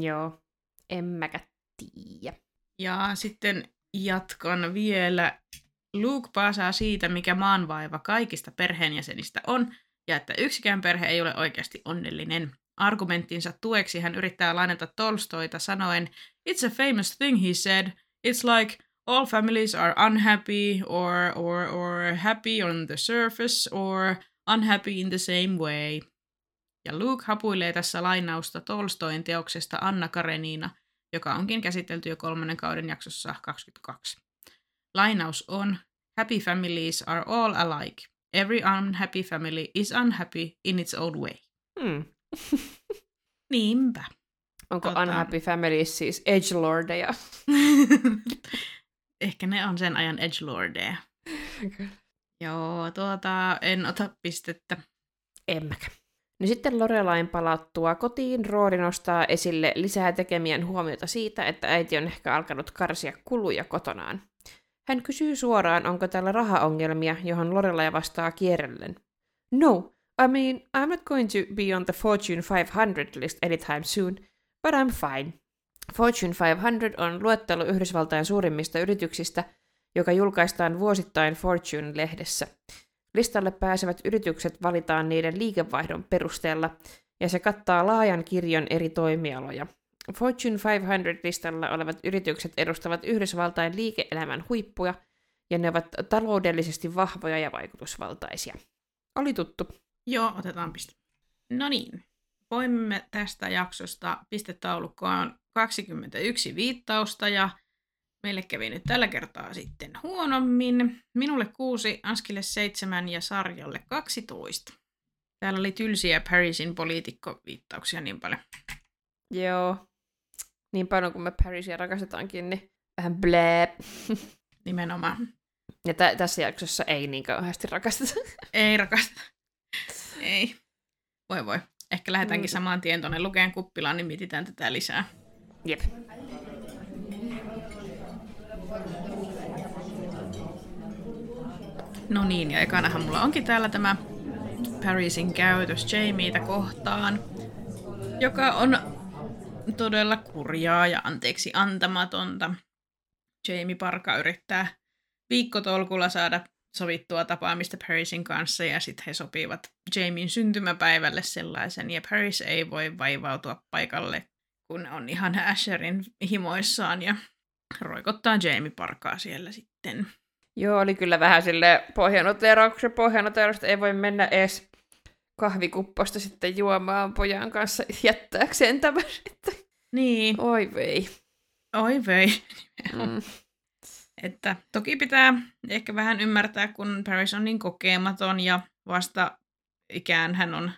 S1: Joo, en mäkä tiedä.
S2: Ja sitten jatkan vielä. Luke paasaa siitä, mikä maanvaiva kaikista perheenjäsenistä on, ja että yksikään perhe ei ole oikeasti onnellinen. Argumenttinsa tueksi hän yrittää lainata Tolstoita sanoen, It's a famous thing, he said. It's like all families are unhappy or, or, or happy on the surface or unhappy in the same way. Ja Luke hapuilee tässä lainausta Tolstoin teoksesta Anna Karenina, joka onkin käsitelty jo kolmannen kauden jaksossa 22. Lainaus on, Happy families are all alike. Every unhappy family is unhappy in its own way.
S1: Hmm. [laughs]
S2: Niinpä.
S1: Onko
S2: Tota-
S1: Unhappy Families siis edgelordeja? [laughs]
S2: Ehkä ne on sen ajan edgelordeja. Joo, tuota, en ota pistettä.
S1: En mäkään. No sitten Lorelain palattua kotiin, Roori nostaa esille lisää tekemien huomiota siitä, että äiti on ehkä alkanut karsia kuluja kotonaan. Hän kysyy suoraan, onko täällä rahaongelmia, johon Lorelai vastaa kierrellen. No, I mean, I'm not going to be on the Fortune 500 list anytime soon, but I'm fine. Fortune 500 on luettelo Yhdysvaltain suurimmista yrityksistä, joka julkaistaan vuosittain Fortune-lehdessä. Listalle pääsevät yritykset valitaan niiden liikevaihdon perusteella, ja se kattaa laajan kirjon eri toimialoja. Fortune 500-listalla olevat yritykset edustavat Yhdysvaltain liike-elämän huippuja, ja ne ovat taloudellisesti vahvoja ja vaikutusvaltaisia. Oli tuttu.
S2: Joo, otetaan piste. No niin, poimimme tästä jaksosta pistetaulukkoon 21 viittausta ja meille kävi nyt tällä kertaa sitten huonommin. Minulle kuusi, Anskille seitsemän ja Sarjalle 12. Täällä oli tylsiä Parisin poliitikkoviittauksia niin paljon.
S1: Joo. Niin paljon kuin me Parisia rakastetaankin, niin vähän blää.
S2: Nimenomaan.
S1: Ja tä- tässä jaksossa ei niin kauheasti rakasteta.
S2: Ei rakasta. Ei. Voi voi. Ehkä lähdetäänkin
S1: Mm.
S2: saman tien tuonne lukeen kuppilaan, niin mietitään tätä lisää.
S1: Jep.
S2: No niin, ja ekanahan mulla onkin täällä tämä Parisin käytös Jamieitä kohtaan, joka on todella kurjaa ja anteeksi antamatonta. Jamie Parka yrittää viikkotolkulla saada sovittua tapaamista Parisin kanssa ja sitten he sopivat Jamien syntymäpäivälle sellaisen ja Paris ei voi vaivautua paikalle, kun on ihan Asherin himoissaan ja roikottaa Jamie Parkaa siellä sitten.
S1: Joo, oli kyllä vähän sille pohjanoteerauksen pohjanoteerausta ei voi mennä edes kahvikupposta sitten juomaan pojan kanssa [laughs] jättääkseen tämän sitten.
S2: Niin,
S1: Oi vei.
S2: oi vei. [laughs]
S1: Mm.
S2: Että toki pitää ehkä vähän ymmärtää, kun Paris on niin kokematon ja vasta ikään hän on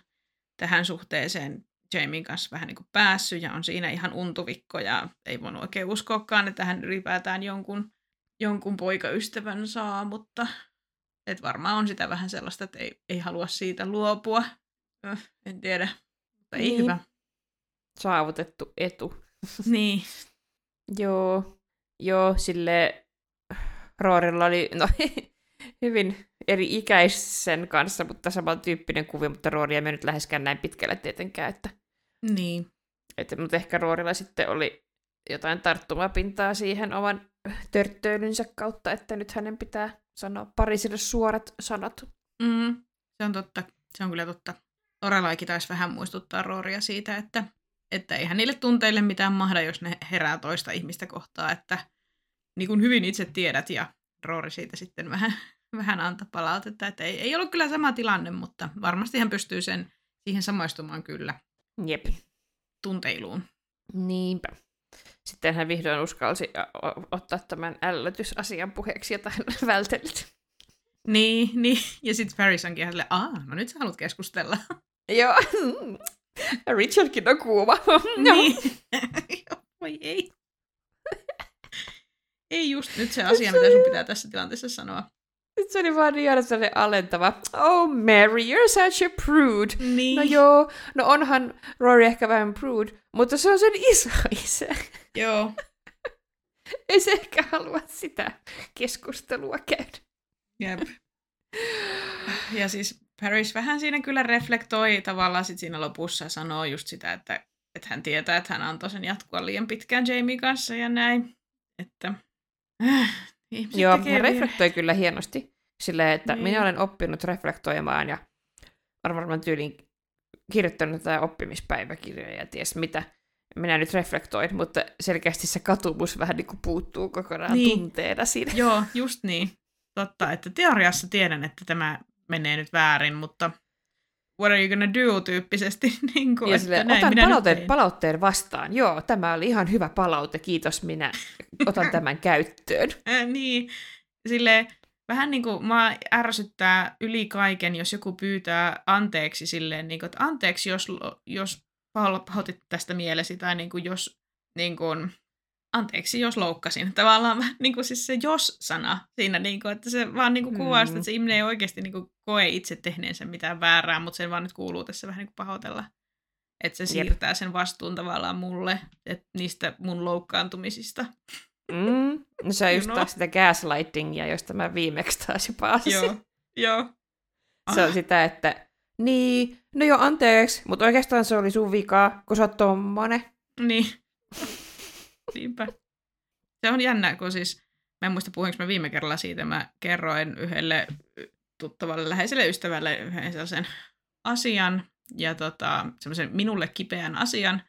S2: tähän suhteeseen Jamien kanssa vähän niin kuin päässyt ja on siinä ihan untuvikko ja ei voinut oikein uskoakaan, että hän ylipäätään jonkun, jonkun poikaystävän saa, mutta et varmaan on sitä vähän sellaista, että ei, ei halua siitä luopua. Öh, en tiedä, mutta ei
S1: Niin.
S2: hyvä.
S1: Saavutettu etu.
S2: Niin, [laughs]
S1: Joo, joo, sille Roorilla oli no, [laughs] hyvin eri ikäisen kanssa, mutta samantyyppinen kuvi, mutta Roori ei mennyt läheskään näin pitkälle tietenkään, että,
S2: niin.
S1: että mutta ehkä Roorilla sitten oli jotain tarttumapintaa siihen oman törttöilynsä kautta, että nyt hänen pitää sanoa parisille suorat sanat.
S2: Mm, se on totta. Se on kyllä totta. Orelaikin taisi vähän muistuttaa Rooria siitä, että, että eihän niille tunteille mitään mahda, jos ne herää toista ihmistä kohtaa, että niin kuin hyvin itse tiedät, ja Roori siitä sitten vähän, [laughs] vähän antaa palautetta, että ei, ei ollut kyllä sama tilanne, mutta varmasti hän pystyy sen, siihen samaistumaan kyllä
S1: Jep.
S2: tunteiluun.
S1: Niinpä. Sitten hän vihdoin uskalsi ottaa tämän ällötysasian puheeksi, jota hän [laughs] vältellyt.
S2: Niin, niin. ja sitten Paris onkin ihan silleen, aa, no nyt sä haluat keskustella. [laughs]
S1: Joo. Richardkin on kuuma.
S2: niin. Voi ei. Ei just nyt se asia, mitä sun pitää tässä tilanteessa sanoa.
S1: Nyt se oli vaan niin aina sellainen alentava. Oh Mary, you're such a prude.
S2: Niin.
S1: No joo, no onhan Rory ehkä vähän prude, mutta se on sen iso isä.
S2: Joo. [laughs]
S1: Ei se ehkä halua sitä keskustelua käydä.
S2: Jep. Ja siis Paris vähän siinä kyllä reflektoi tavallaan sit siinä lopussa sanoo just sitä, että, että hän tietää, että hän antoi sen jatkua liian pitkään Jamie kanssa ja näin. Että ihmiset
S1: Joo, hän reflektoi kyllä hienosti. Silleen, että
S2: Niin.
S1: minä olen oppinut reflektoimaan ja olen varmaan tyyliin kirjoittanut jotain oppimispäiväkirjoja ja ties mitä. Minä nyt reflektoin, mutta selkeästi se katumus vähän niin kuin puuttuu kokonaan
S2: Niin.
S1: tunteena siinä.
S2: Joo, just niin. Totta, että teoriassa tiedän, että tämä menee nyt väärin, mutta what are you gonna do tyyppisesti. [laughs] niin kuin,
S1: Ja
S2: että
S1: sille,
S2: näin
S1: otan
S2: minä
S1: palautteen,
S2: teen.
S1: palautteen vastaan. Joo, tämä oli ihan hyvä palaute, kiitos minä. Otan [laughs] tämän käyttöön.
S2: Äh, niin, sille vähän niin kuin mä ärsyttää yli kaiken, jos joku pyytää anteeksi silleen, niin kuin, että anteeksi, jos, jos paho- pahoitit tästä mielesi, tai niin kuin, jos, niin kuin, anteeksi, jos loukkasin. Tavallaan niin kuin siis se jos-sana siinä, niin kuin, että se vaan niin kuin kuvaa sitä,
S1: Mm.
S2: että se ihminen ei oikeasti niin kuin koe itse tehneensä mitään väärää, mutta sen vaan nyt kuuluu tässä vähän niin kuin pahoitella. Että se siirtää sen vastuun tavallaan mulle, että niistä mun loukkaantumisista.
S1: Mm. No se on just taas sitä gaslightingia, josta mä viimeksi taas jo palasin.
S2: Joo, joo.
S1: Se on sitä, että niin, no joo, anteeksi, mutta oikeastaan se oli sun vika, kun sä oot tommonen.
S2: Niin. Niinpä. Se on jännä, kun siis, mä en muista puhuinko mä viime kerralla siitä, mä kerroin yhdelle tuttavalle läheiselle ystävälle yhden sellaisen asian, ja tota, semmoisen minulle kipeän asian,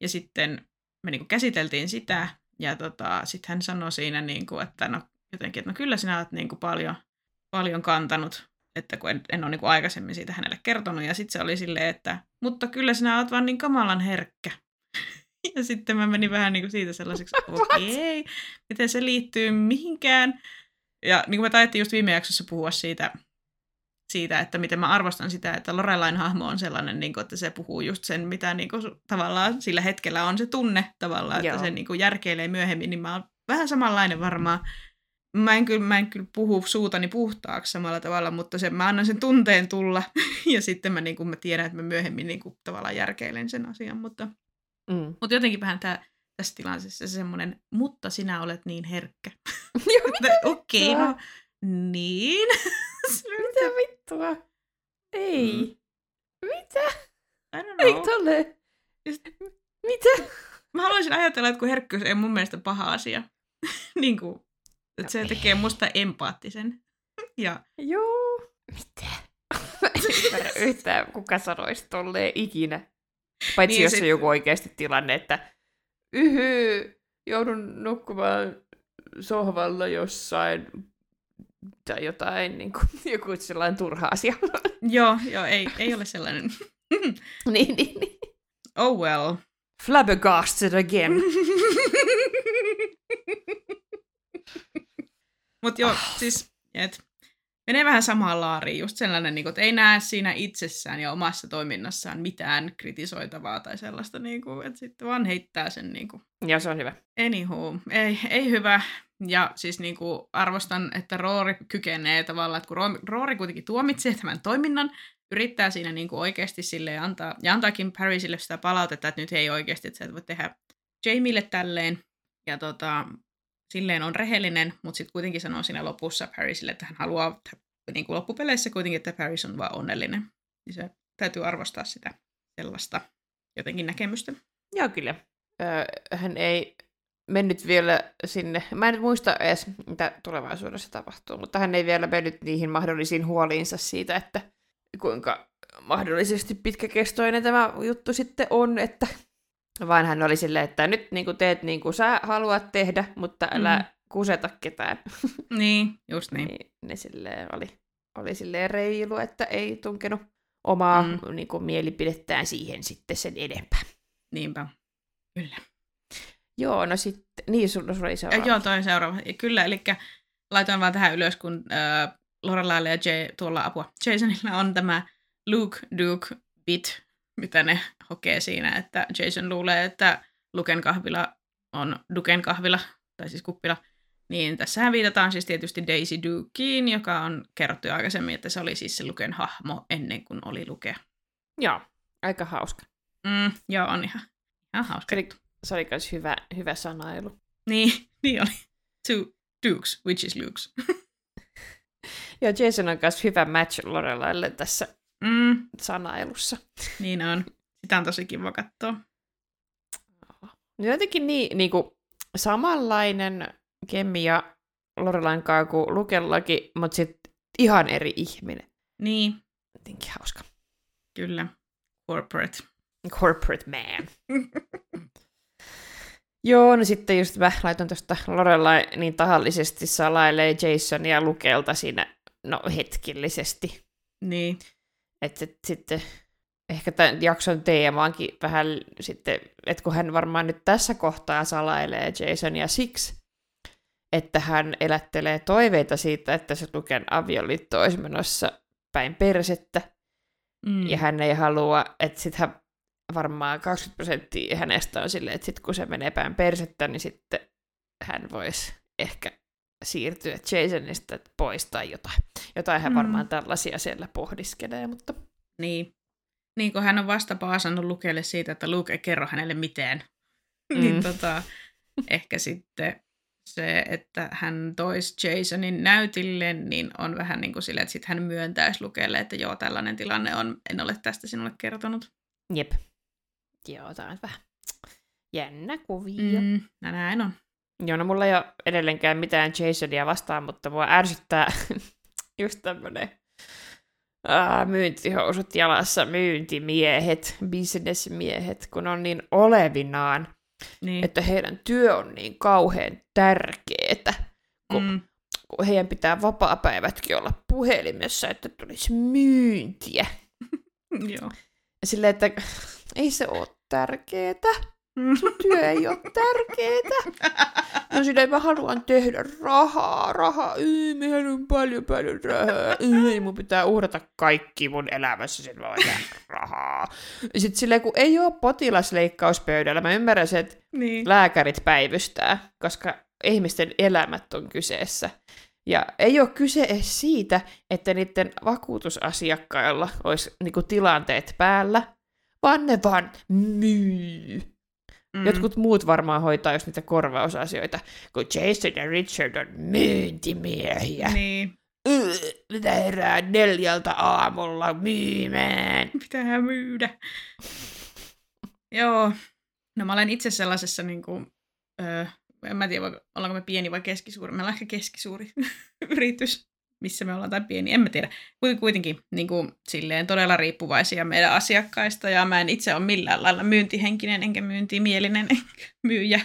S2: ja sitten me niinku käsiteltiin sitä, ja tota, sitten hän sanoi siinä, niinku, että no jotenkin, että no kyllä sinä olet niinku paljon, paljon kantanut, että kun en, en ole niinku aikaisemmin siitä hänelle kertonut, ja sitten se oli silleen, että mutta kyllä sinä olet vaan niin kamalan herkkä. [laughs] Ja sitten mä menin vähän niin kuin siitä sellaiseksi, [laughs] okei, okay, miten se liittyy mihinkään. Ja niin kuin me taidettiin just viime jaksossa puhua siitä, siitä, että miten mä arvostan sitä, että Lorelain hahmo on sellainen, niin kuin, että se puhuu just sen, mitä niin kuin, tavallaan sillä hetkellä on se tunne tavallaan,
S1: Joo.
S2: että se niin kuin, järkeilee myöhemmin, niin mä oon vähän samanlainen varmaan. mä en, kyllä, mä en kyllä puhu suutani puhtaaksi samalla tavalla, mutta se, mä annan sen tunteen tulla [laughs] ja sitten mä, niin kuin, mä tiedän, että mä myöhemmin niin kuin, tavallaan järkeilen sen asian, mutta,
S1: Mm.
S2: mutta jotenkin vähän tää, tässä tilanteessa se semmoinen, mutta sinä olet niin herkkä. [laughs] Okei,
S1: vittua?
S2: no niin. [laughs]
S1: Mitä vittua? Ei.
S2: Mm.
S1: Mitä?
S2: I don't
S1: Ei
S2: know.
S1: tolle.
S2: Just-
S1: Mitä?
S2: Mä haluaisin ajatella, että kun herkkyys ei mun mielestä paha asia. [laughs] niin kuin, että se tekee musta empaattisen. Ja
S1: Joo. Mitä? Yhtään, kuka sanoisi tolleen ikinä. Paitsi
S2: Niin,
S1: jos
S2: sit-
S1: on joku oikeasti tilanne, että yhy, joudun nukkumaan sohvalla jossain tai jotain, niin kuin, [laughs] joku sellainen turha asia. [laughs]
S2: joo, joo ei, ei ole sellainen. [laughs]
S1: niin, niin, niin.
S2: oh well.
S1: Flabbergasted again.
S2: Mutta joo, siis et, menee vähän samaan laariin. Just sellainen, niin kuin, että ei näe siinä itsessään ja omassa toiminnassaan mitään kritisoitavaa tai sellaista, niin kuin, että sitten vaan heittää sen niin kuin,
S1: ja se on hyvä.
S2: Anywho, ei, ei hyvä. Ja siis niin kuin arvostan, että Roori kykenee tavallaan, että kun Ro- Roori kuitenkin tuomitsee tämän toiminnan, yrittää siinä niin kuin oikeasti sille antaa, ja antaakin Parisille sitä palautetta, että nyt ei oikeasti, että sä et voi tehdä Jamille tälleen. Ja tota, silleen on rehellinen, mutta sitten kuitenkin sanoo siinä lopussa Parisille, että hän haluaa niin kuin loppupeleissä kuitenkin, että Paris on vaan onnellinen. Niin se täytyy arvostaa sitä sellaista jotenkin näkemystä.
S1: Joo, kyllä. Öö, hän ei mennyt vielä sinne, mä en muista edes, mitä tulevaisuudessa tapahtuu, mutta hän ei vielä mennyt niihin mahdollisiin huoliinsa siitä, että kuinka mahdollisesti pitkäkestoinen tämä juttu sitten on, että vaan hän oli silleen, että nyt niin kuin teet niin kuin sä haluat tehdä, mutta älä
S2: Mm.
S1: kuseta ketään. [laughs]
S2: Niin, just niin.
S1: Niin, ne silleen oli, oli silleen reilu, että ei tunkenut omaa
S2: Mm.
S1: niin kuin, mielipidettään siihen sitten sen enempää.
S2: Niinpä. Kyllä.
S1: Joo, no sitten, niin sulla, sulla oli
S2: Ja,
S1: seuraava.
S2: joo, toi seuraava. Ja kyllä, eli laitoin vaan tähän ylös, kun äh, Lorelailla ja Jay, tuolla apua Jasonilla on tämä Luke Duke bit, mitä ne hokee siinä, että Jason luulee, että Luken kahvila on Duken kahvila, tai siis kuppila. Niin tässähän viitataan siis tietysti Daisy Dukeen, joka on kerrottu jo aikaisemmin, että se oli siis se Luken hahmo ennen kuin oli Lukea.
S1: Joo, aika hauska.
S2: Mm, joo, on ihan, ihan hauska.
S1: Eli se oli myös hyvä, hyvä sanailu.
S2: Niin, [laughs] niin oli. Two Dukes, which is Luke's. [laughs]
S1: Joo, Jason on myös hyvä match Lorelaille tässä
S2: Mm,
S1: sanailussa.
S2: niin on. Sitä on tosi kiva katsoa.
S1: Jotenkin niin, niin kuin, samanlainen kemia Lorelain kanssa kuin Lukellakin, mutta sitten ihan eri ihminen.
S2: Niin,
S1: Jotenkin hauska.
S2: kyllä. Corporate.
S1: Corporate man. [laughs] Joo, no sitten just mä laitan tuosta Lorelai niin tahallisesti salailee Jasonia Lukelta siinä, no hetkellisesti.
S2: Niin,
S1: Että sitten ehkä tämän jakson teemaankin vähän sitten, että kun hän varmaan nyt tässä kohtaa salailee Jasonia siksi, että hän elättelee toiveita siitä, että se Luken avioliitto olisi menossa päin persettä,
S2: mm.
S1: ja hän ei halua, että sitten hän varmaan 20 prosenttia hänestä on silleen, että sitten kun se menee päin persettä, niin sitten hän voisi ehkä siirtyä Jasonista pois tai jotain. Jotain hän
S2: Mm.
S1: varmaan tällaisia siellä pohdiskelee, mutta
S2: niin. Niin, kun hän on vasta paasannut Lukelle siitä, että Luke ei kerro hänelle mitään.
S1: Mm.
S2: niin tota, ehkä sitten se, että hän toisi Jasonin näytille, niin on vähän niin kuin silleen, että sitten hän myöntäisi Lukelle, että joo, tällainen tilanne on, en ole tästä sinulle kertonut.
S1: jep. Joo, tämä on vähän jännä kuvio. Mm.
S2: Näin on.
S1: Joo, no mulla ei ole edelleenkään mitään Jasonia vastaan, mutta mua ärsyttää [laughs] just tämmönen aa, myyntihousut jalassa, myyntimiehet, bisnesmiehet, kun on niin olevinaan,
S2: Niin.
S1: että heidän työ on niin kauhean tärkeetä, kun,
S2: mm,
S1: kun heidän pitää vapaa-päivätkin olla puhelimessa, että tulisi myyntiä. [laughs]
S2: joo.
S1: Silleen, että ei se ole tärkeetä.
S2: Mm.
S1: Sun työ ei ole tärkeetä. [laughs] No silleen, mä haluan tehdä rahaa, rahaa, Yy, mä haluan paljon, paljon rahaa, Yy, mun pitää uhrata kaikki mun elämässä, sen tehdä rahaa. Sitten silleen, kun ei ole potilasleikkauspöydällä, mä ymmärrän sen, että
S2: niin.
S1: lääkärit päivystää, koska ihmisten elämät on kyseessä. Ja ei ole kyse edes siitä, että niiden vakuutusasiakkailla olisi niinku tilanteet päällä, vaan ne vaan myy. Mm. Jotkut muut varmaan hoitaa just niitä korvausasioita, kun Jason ja Richard on myyntimiehiä.
S2: Niin.
S1: Mitä herää neljältä aamulla myymään?
S2: Pitää myydä. [laughs] Joo. No mä olen itse sellaisessa niin kuin, öö, en mä tiedä, ollaanko me pieni vai keskisuuri. Meillä on ehkä keskisuuri [laughs] yritys, missä me ollaan, tai pieni, en mä tiedä. Kuitenkin niin kuin, silleen todella riippuvaisia meidän asiakkaista, ja mä en itse ole millään lailla myyntihenkinen, enkä myyntimielinen, enkä [laughs] myyjä.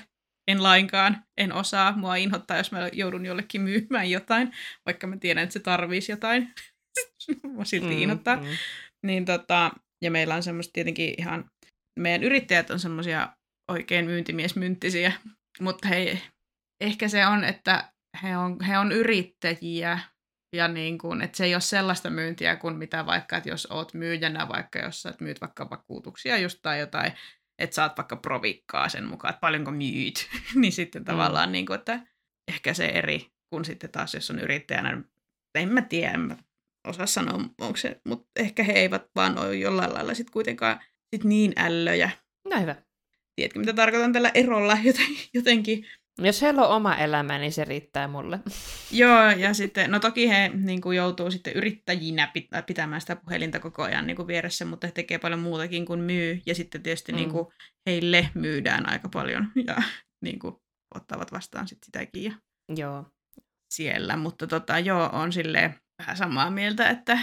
S2: En lainkaan, en osaa. Mua inhottaa, jos mä joudun jollekin myymään jotain, vaikka mä tiedän, että se tarvisi jotain. [laughs] Mua silti mm, inhottaa. Mm. Niin tota, ja meillä on semmoista tietenkin ihan, meidän yrittäjät on semmoisia oikein myyntimiesmynttisiä, mutta hei, ehkä se on, että he on, he on yrittäjiä ja niin kuin, että se ei ole sellaista myyntiä kuin mitä vaikka, että jos oot myyjänä vaikka, jos sä myyt vaikka vakuutuksia just tai jotain, että saat vaikka provikkaa sen mukaan, että paljonko myyt, [laughs] niin sitten mm. tavallaan niin kuin, että ehkä se eri kuin sitten taas, jos on yrittäjänä, en mä tiedä, en mä osaa sanoa, onko se, mutta ehkä he eivät vaan ole jollain lailla sitten kuitenkaan sit niin ällöjä.
S1: No hyvä.
S2: Tiedätkö, mitä tarkoitan tällä erolla [laughs] jotenkin?
S1: Jos heillä on oma elämä, niin se riittää mulle. [laughs]
S2: Joo, ja sitten, no toki he niin kuin, joutuu sitten yrittäjinä pitämään sitä puhelinta koko ajan niin kuin, vieressä, mutta he tekee paljon muutakin kuin myy, ja sitten tietysti mm. niin kuin, heille myydään aika paljon, ja niin kuin, ottavat vastaan sitten sitäkin. Ja
S1: joo.
S2: Siellä, mutta tota, joo, on silleen vähän samaa mieltä, että,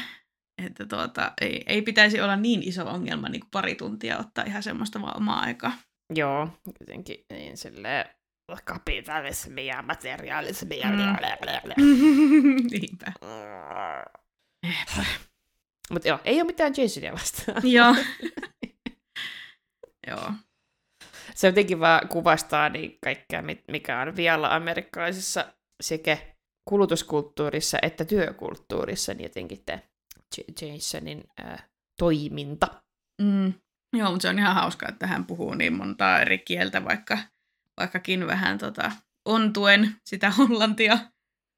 S2: että tuota, ei, ei pitäisi olla niin iso ongelma niin kuin pari tuntia ottaa ihan semmoista vaan omaa aikaa.
S1: Joo, jotenkin niin silleen kapitalismi ja materialismi ja...
S2: Mm. [laughs] Niinpä.
S1: Mutta joo, ei ole mitään Jasonia vastaan.
S2: joo. [laughs] joo.
S1: Se jotenkin vaan kuvastaa niin kaikkea, mikä on vielä amerikkalaisessa sekä kulutuskulttuurissa että työkulttuurissa, niin jotenkin tämä Jasonin äh, toiminta.
S2: Mm. Joo, mutta se on ihan hauskaa, että hän puhuu niin montaa eri kieltä, vaikka vaikkakin vähän tota, ontuen sitä hollantia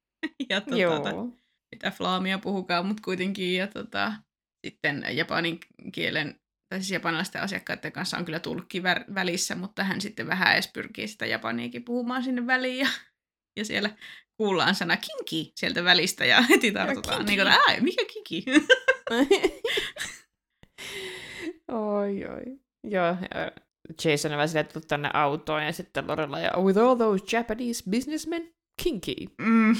S2: [laughs] ja tota, Joo. mitä flaamia puhukaan, mutta kuitenkin. Ja tota, sitten japanin kielen, tai siis japanilaisten asiakkaiden kanssa on kyllä tulkki välissä, mutta hän sitten vähän edes pyrkii sitä japaniakin puhumaan sinne väliin. Ja, ja siellä kuullaan sana kinki sieltä välistä ja heti tartutaan. Niin kuin, mikä kinki? [laughs]
S1: oi, oi. Joo, Jason on vähän tullut tänne autoon ja sitten Lorella ja with all those Japanese businessmen, kinky.
S2: Mm,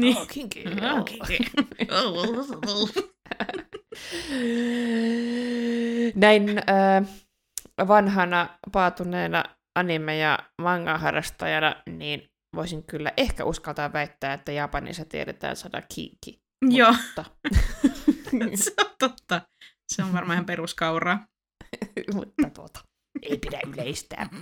S2: niin. [laughs]
S1: Oh, kinky. [laughs]
S2: Oh, oh. kinky. [laughs]
S1: Näin äh, vanhana paatuneena anime- ja manga-harrastajana, niin voisin kyllä ehkä uskaltaa väittää, että Japanissa tiedetään sana kinky.
S2: Joo. se on totta. Se on varmaan ihan peruskauraa.
S1: mutta tuota ei pidä yleistää. [laughs]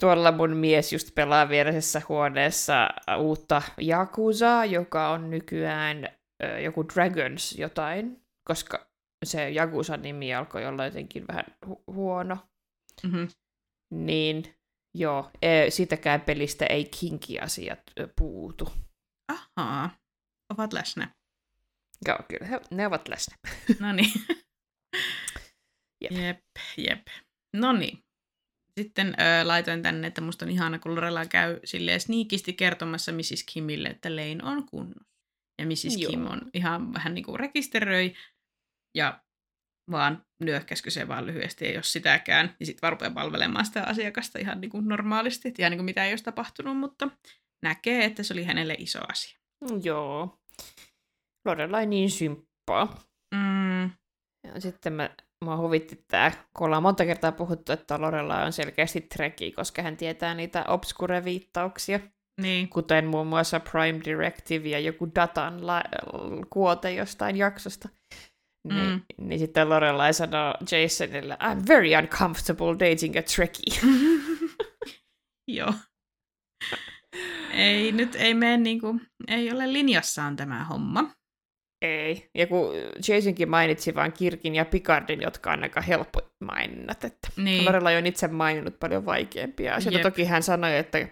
S1: Tuolla mun mies just pelaa vieressä huoneessa uutta Yakuza, joka on nykyään ö, joku Dragons jotain, koska se Yakuza nimi alkoi olla jotenkin vähän hu- huono.
S2: Mm-hmm.
S1: Niin joo, e, sitäkään pelistä ei kinki-asiat puutu.
S2: Ahaa, ovat läsnä.
S1: Joo, kyllä he, ne ovat läsnä.
S2: No niin. [laughs]
S1: Jep,
S2: jep. jep. No niin. Sitten ö, laitoin tänne, että musta on ihana, kun Lorella käy silleen sniikisti kertomassa Mrs. Kimille, että Lane on kunnossa. Ja Mrs. Joo. Kim on ihan vähän niin kuin rekisteröi ja vaan nyökkäskö se vaan lyhyesti, ja jos sitäkään, niin sitten vaan palvelemaan sitä asiakasta ihan niin kuin normaalisti, että ihan niin kuin mitä ei olisi tapahtunut, mutta näkee, että se oli hänelle iso asia.
S1: Joo. Lorella ei niin symppaa.
S2: Mm.
S1: Ja sitten mä mua huvitti tämä, kun ollaan monta kertaa puhuttu, että Lorella on selkeästi treki, koska hän tietää niitä obscure-viittauksia.
S2: Niin.
S1: Kuten muun muassa Prime Directive ja joku datan la- kuote jostain jaksosta. Niin, mm. niin sitten Lorelai sanoo Jasonille, I'm very uncomfortable dating a Trekkie. [laughs]
S2: Joo. ei nyt ei mene niinku, ei ole linjassaan tämä homma.
S1: Ei. Ja kun Jasonkin mainitsi vain Kirkin ja Picardin, jotka on aika helppo maininnat, että
S2: Niin.
S1: Lorelai on itse maininnut paljon vaikeampia asioita.
S2: Jep.
S1: Toki hän sanoi, että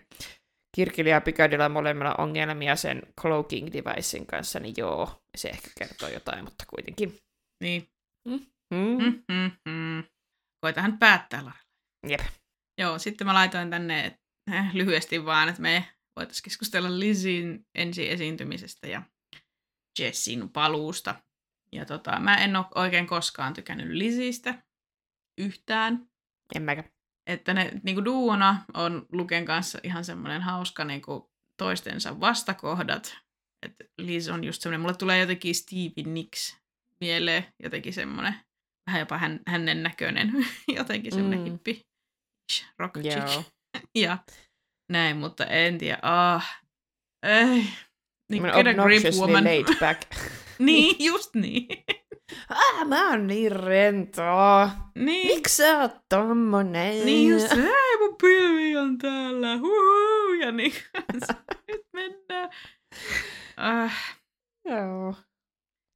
S1: Kirkillä ja Picardilla on molemmilla ongelmia sen cloaking devicein kanssa, niin joo, se ehkä kertoo jotain, mutta kuitenkin.
S2: Niin.
S1: Mm.
S2: Mm, mm, mm. Koitahan päättää, Lorelai.
S1: Jep.
S2: Joo, sitten mä laitoin tänne äh, lyhyesti vaan, että me voitaisiin keskustella Lizin ensi esiintymisestä ja Jessin paluusta. Ja tota, mä en ole oikein koskaan tykännyt Lizistä yhtään.
S1: En mäkä.
S2: Että ne niinku duona on Luken kanssa ihan semmoinen hauska niinku toistensa vastakohdat. Että Liz on just semmoinen, mulle tulee jotenkin Stevie Nicks mieleen, jotenkin semmoinen, vähän jopa hän, hänen näköinen, [laughs] jotenkin semmoinen
S1: Mm.
S2: hippi rock chick. [laughs] Ja näin, mutta en tiedä. Ah, ei. Niin, get a grip
S1: obnoxiously
S2: woman.
S1: laid back. [laughs]
S2: niin, just niin.
S1: ah, mä oon niin rentoa.
S2: niin.
S1: Miksi sä oot tommonen?
S2: Niin just, se, hei mun pilvi on täällä, huhu, ja niin, nyt [laughs] mennään. Äh,
S1: Joo.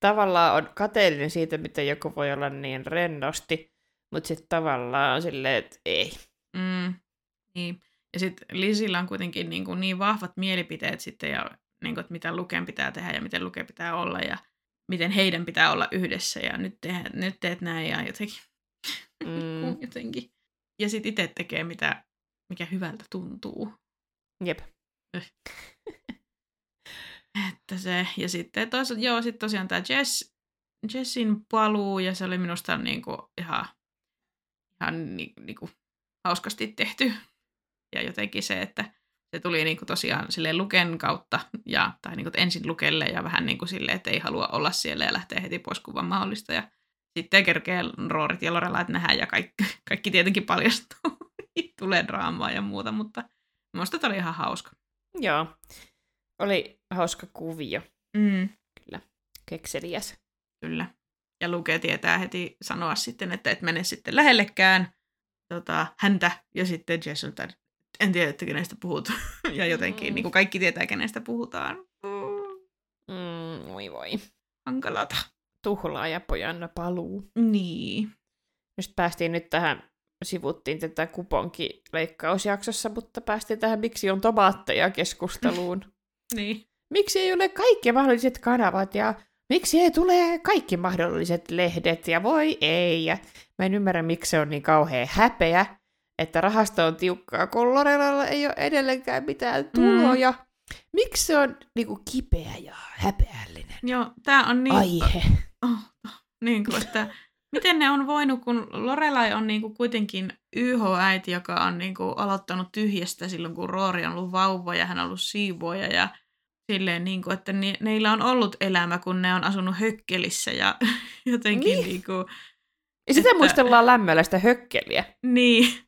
S1: Tavallaan on kateellinen siitä, miten joku voi olla niin rennosti, mutta sitten tavallaan on silleen, että ei.
S2: mm, niin. Ja sitten Lisillä on kuitenkin niin, kuin niin vahvat mielipiteet sitten, ja niin kuin, että mitä Luken pitää tehdä ja miten Luke pitää olla, ja miten heidän pitää olla yhdessä, ja nyt, te, nyt teet näin, ja jotenkin. [laughs]
S1: Mm,
S2: jotenkin. Ja sitten itse tekee, mitä, mikä hyvältä tuntuu.
S1: jep. [laughs]
S2: Että se, ja sitten toisaalta, joo, sitten tosiaan tämä Jess, Jessin paluu, ja se oli minusta niinku ihan, ihan ni, niinku hauskasti tehty. Ja jotenkin se, että se tuli niinku tosiaan sille Luken kautta, ja, tai niinku ensin Lukelle, ja vähän niinku silleen, että ei halua olla siellä ja lähtee heti pois kun vaan mahdollista. Ja sitten kerkee Roorit ja Lorelait nähdään, ja kaikki, [laughs] kaikki tietenkin paljastuu. [laughs] Tulee draamaa ja muuta, mutta minusta tämä oli ihan hauska.
S1: Joo. Oli hauska kuvio.
S2: Mm.
S1: Kekseliäs.
S2: Kyllä. Ja Luke tietää heti sanoa sitten, että et mene sitten lähellekään tota, häntä. Ja sitten Jason, en tiedä, että kenestä puhut. [laughs] ja jotenkin
S1: Mm.
S2: niin kuin kaikki tietää, kenestä puhutaan. Mm,
S1: voi voi.
S2: hankalata.
S1: Tuhlaajapojan paluu.
S2: Niin.
S1: Just päästiin nyt tähän, sivuttiin tätä kuponkileikkausjaksossa, mutta päästiin tähän Miksi on tomaatteja keskusteluun. [laughs]
S2: Niin.
S1: miksi ei ole kaikki mahdolliset kanavat ja miksi ei tule kaikki mahdolliset lehdet ja voi ei. Ja mä en ymmärrä, miksi se on niin kauhean häpeä, että rahasta on tiukkaa, kun Lorelalla ei ole edelleenkään mitään tuloja. Mm. Miksi se on niinku kipeä ja häpeällinen
S2: Joo, tää on niin...
S1: aihe?
S2: Oh, niin kuin, että miten ne on voinut, kun Lorelai on niin kuin kuitenkin YH-äiti, joka on niin kuin aloittanut tyhjästä silloin, kun Roori on ollut vauva ja hän on ollut siivoja ja silleen, niin kuin, että ni, neillä on ollut elämä, kun ne on asunut hökkelissä ja [laughs] jotenkin
S1: niin,
S2: niin kuin,
S1: Ja sitä
S2: Että-
S1: muistellaan lämmöllä sitä hökkeliä.
S2: niin.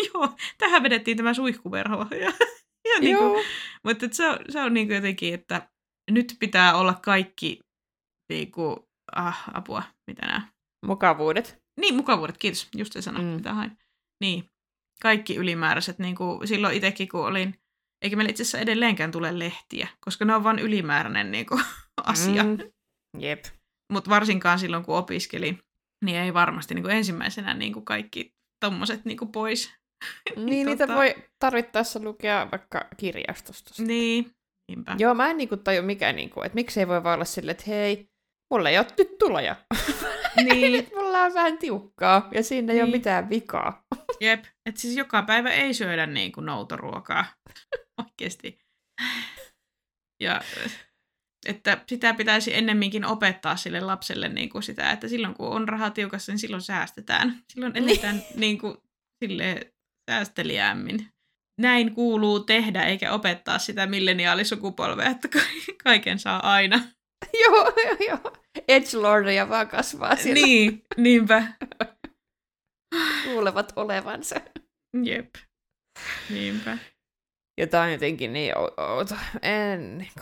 S2: [laughs] Joo, tähän vedettiin tämä suihkuverho. [laughs] Ja, ja niin kuin, mutta se on, se on niin kuin jotenkin, että nyt pitää olla kaikki niin kuin, ah, apua, mitä nämä
S1: Mukavuudet.
S2: Niin, mukavuudet, kiitos. Just se sana,
S1: Mm.
S2: mitä hain. Niin, kaikki ylimääräiset, niin kuin silloin itsekin kun olin, eikä meillä itse asiassa edelleenkään tule lehtiä, koska ne on vain ylimääräinen niin kuin, [laughs] asia. Mm.
S1: Jep.
S2: Mutta varsinkaan silloin, kun opiskelin, niin ei varmasti niin kuin ensimmäisenä niin kuin kaikki tommoset niin kuin pois. [laughs]
S1: Niin, niitä
S2: Tota-
S1: voi tarvittaessa lukea vaikka kirjastosta.
S2: Niin, niinpä.
S1: Joo, mä en niinku taju mikä, niinku, että miksei voi vaan olla silleen, että hei, mulla ei ole nyt tuloja. [laughs]
S2: Niin,
S1: nyt mulla on vähän tiukkaa ja siinä ei ole
S2: Niin.
S1: mitään vikaa. [laughs]
S2: jep. Että siis joka päivä ei syödä niin kuin noutoruokaa. Oikeasti. Ja että sitä pitäisi ennemminkin opettaa sille lapselle niin kuin sitä, että silloin kun on raha tiukassa, niin silloin säästetään. Silloin eletään niin kuin, silleen säästeliäämmin. Näin kuuluu tehdä, eikä opettaa sitä milleniaalisukupolvea, että ka- kaiken saa aina. [laughs]
S1: joo, joo, joo. Edgelordia vaan kasvaa siellä.
S2: Niin, niinpä. [laughs]
S1: Luulevat olevansa.
S2: Jep. Niinpä.
S1: Ja tää on jotenkin niin ou- outo. En, niinku,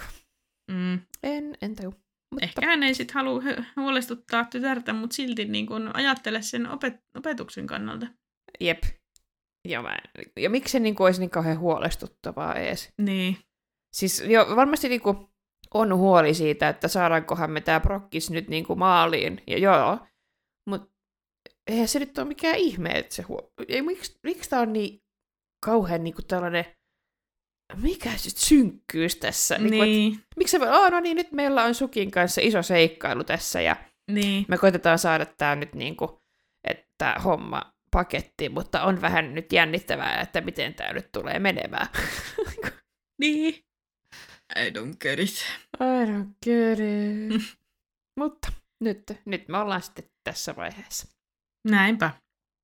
S2: Mm.
S1: en, en taju. Mutta,
S2: Ehkä hän ei sitten halua hu- huolestuttaa tytärtä, mutta silti niin kun ajattele sen opet- opetuksen kannalta.
S1: Jep. Ja, mä, en- ja miksi se niinku olisi niin kauhean huolestuttavaa ees?
S2: Niin.
S1: Siis jo, varmasti niinku, on huoli siitä, että saadaankohan me tämä prokkis nyt niin kuin maaliin. Ja joo, mutta eihän se nyt ole mikään ihme, että se huo... Ei, miksi, miksi tämä on niin kauhean niin kuin tällainen mikä se synkkyys tässä?
S2: Niin.
S1: Niin. Kuin, miksi se voi, oh, no niin, nyt meillä on Sukin kanssa iso seikkailu tässä ja
S2: Niin.
S1: me koitetaan saada tämä nyt niin kuin, että homma paketti, mutta on vähän nyt jännittävää, että miten tämä nyt tulee menemään. [laughs]
S2: Niin. I don't get it.
S1: I don't get it. mutta nyt, nyt me ollaan sitten tässä vaiheessa.
S2: Näinpä.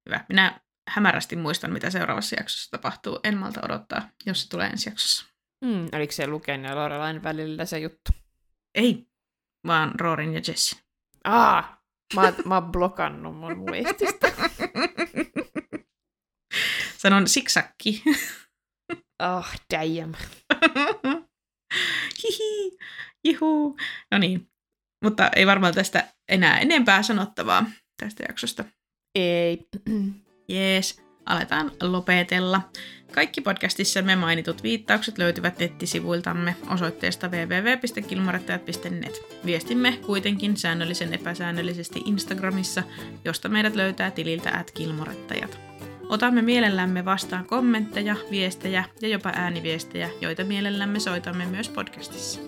S2: Hyvä. Minä hämärästi muistan, mitä seuraavassa jaksossa tapahtuu. En malta odottaa, jos se tulee ensi jaksossa.
S1: Mm, oliko se Luken ja Lorelain välillä se juttu?
S2: Ei, vaan Roorin ja Jessin.
S1: Aa, mä, mä oon blokannut mun muistista. [laughs] [laughs]
S2: Sanon siksakki.
S1: Oh, [laughs] damn. [laughs]
S2: Hihi, juhu. No niin, mutta ei varmaan tästä enää enempää sanottavaa tästä jaksosta.
S1: Ei. [clears throat]
S2: Jees, aletaan lopetella. Kaikki podcastissamme mainitut viittaukset löytyvät nettisivuiltamme osoitteesta www.kilmorettajat.net. Viestimme kuitenkin säännöllisen epäsäännöllisesti Instagramissa, josta meidät löytää tililtä at kilmorettajat. Otamme mielellämme vastaan kommentteja, viestejä ja jopa ääniviestejä, joita mielellämme soitamme myös podcastissa.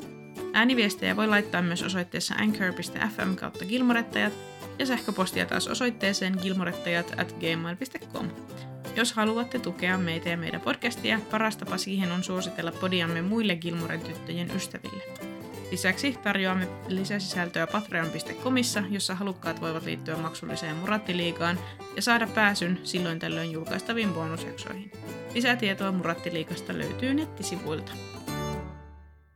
S2: Ääniviestejä voi laittaa myös osoitteessa anchor.fm kautta gilmorettajat ja sähköpostia taas osoitteeseen gilmorettajat at gmail.com. Jos haluatte tukea meitä ja meidän podcastia, paras tapa siihen on suositella podiamme muille Gilmoren tyttöjen ystäville. Lisäksi tarjoamme lisäsisältöä patreon.comissa, jossa halukkaat voivat liittyä maksulliseen Murattiliigaan ja saada pääsyn silloin tällöin julkaistaviin bonusjaksoihin. Lisätietoa Murattiliikasta löytyy nettisivuilta.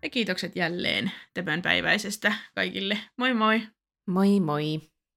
S2: Ja kiitokset jälleen tämänpäiväisestä kaikille. Moi moi!
S1: Moi moi.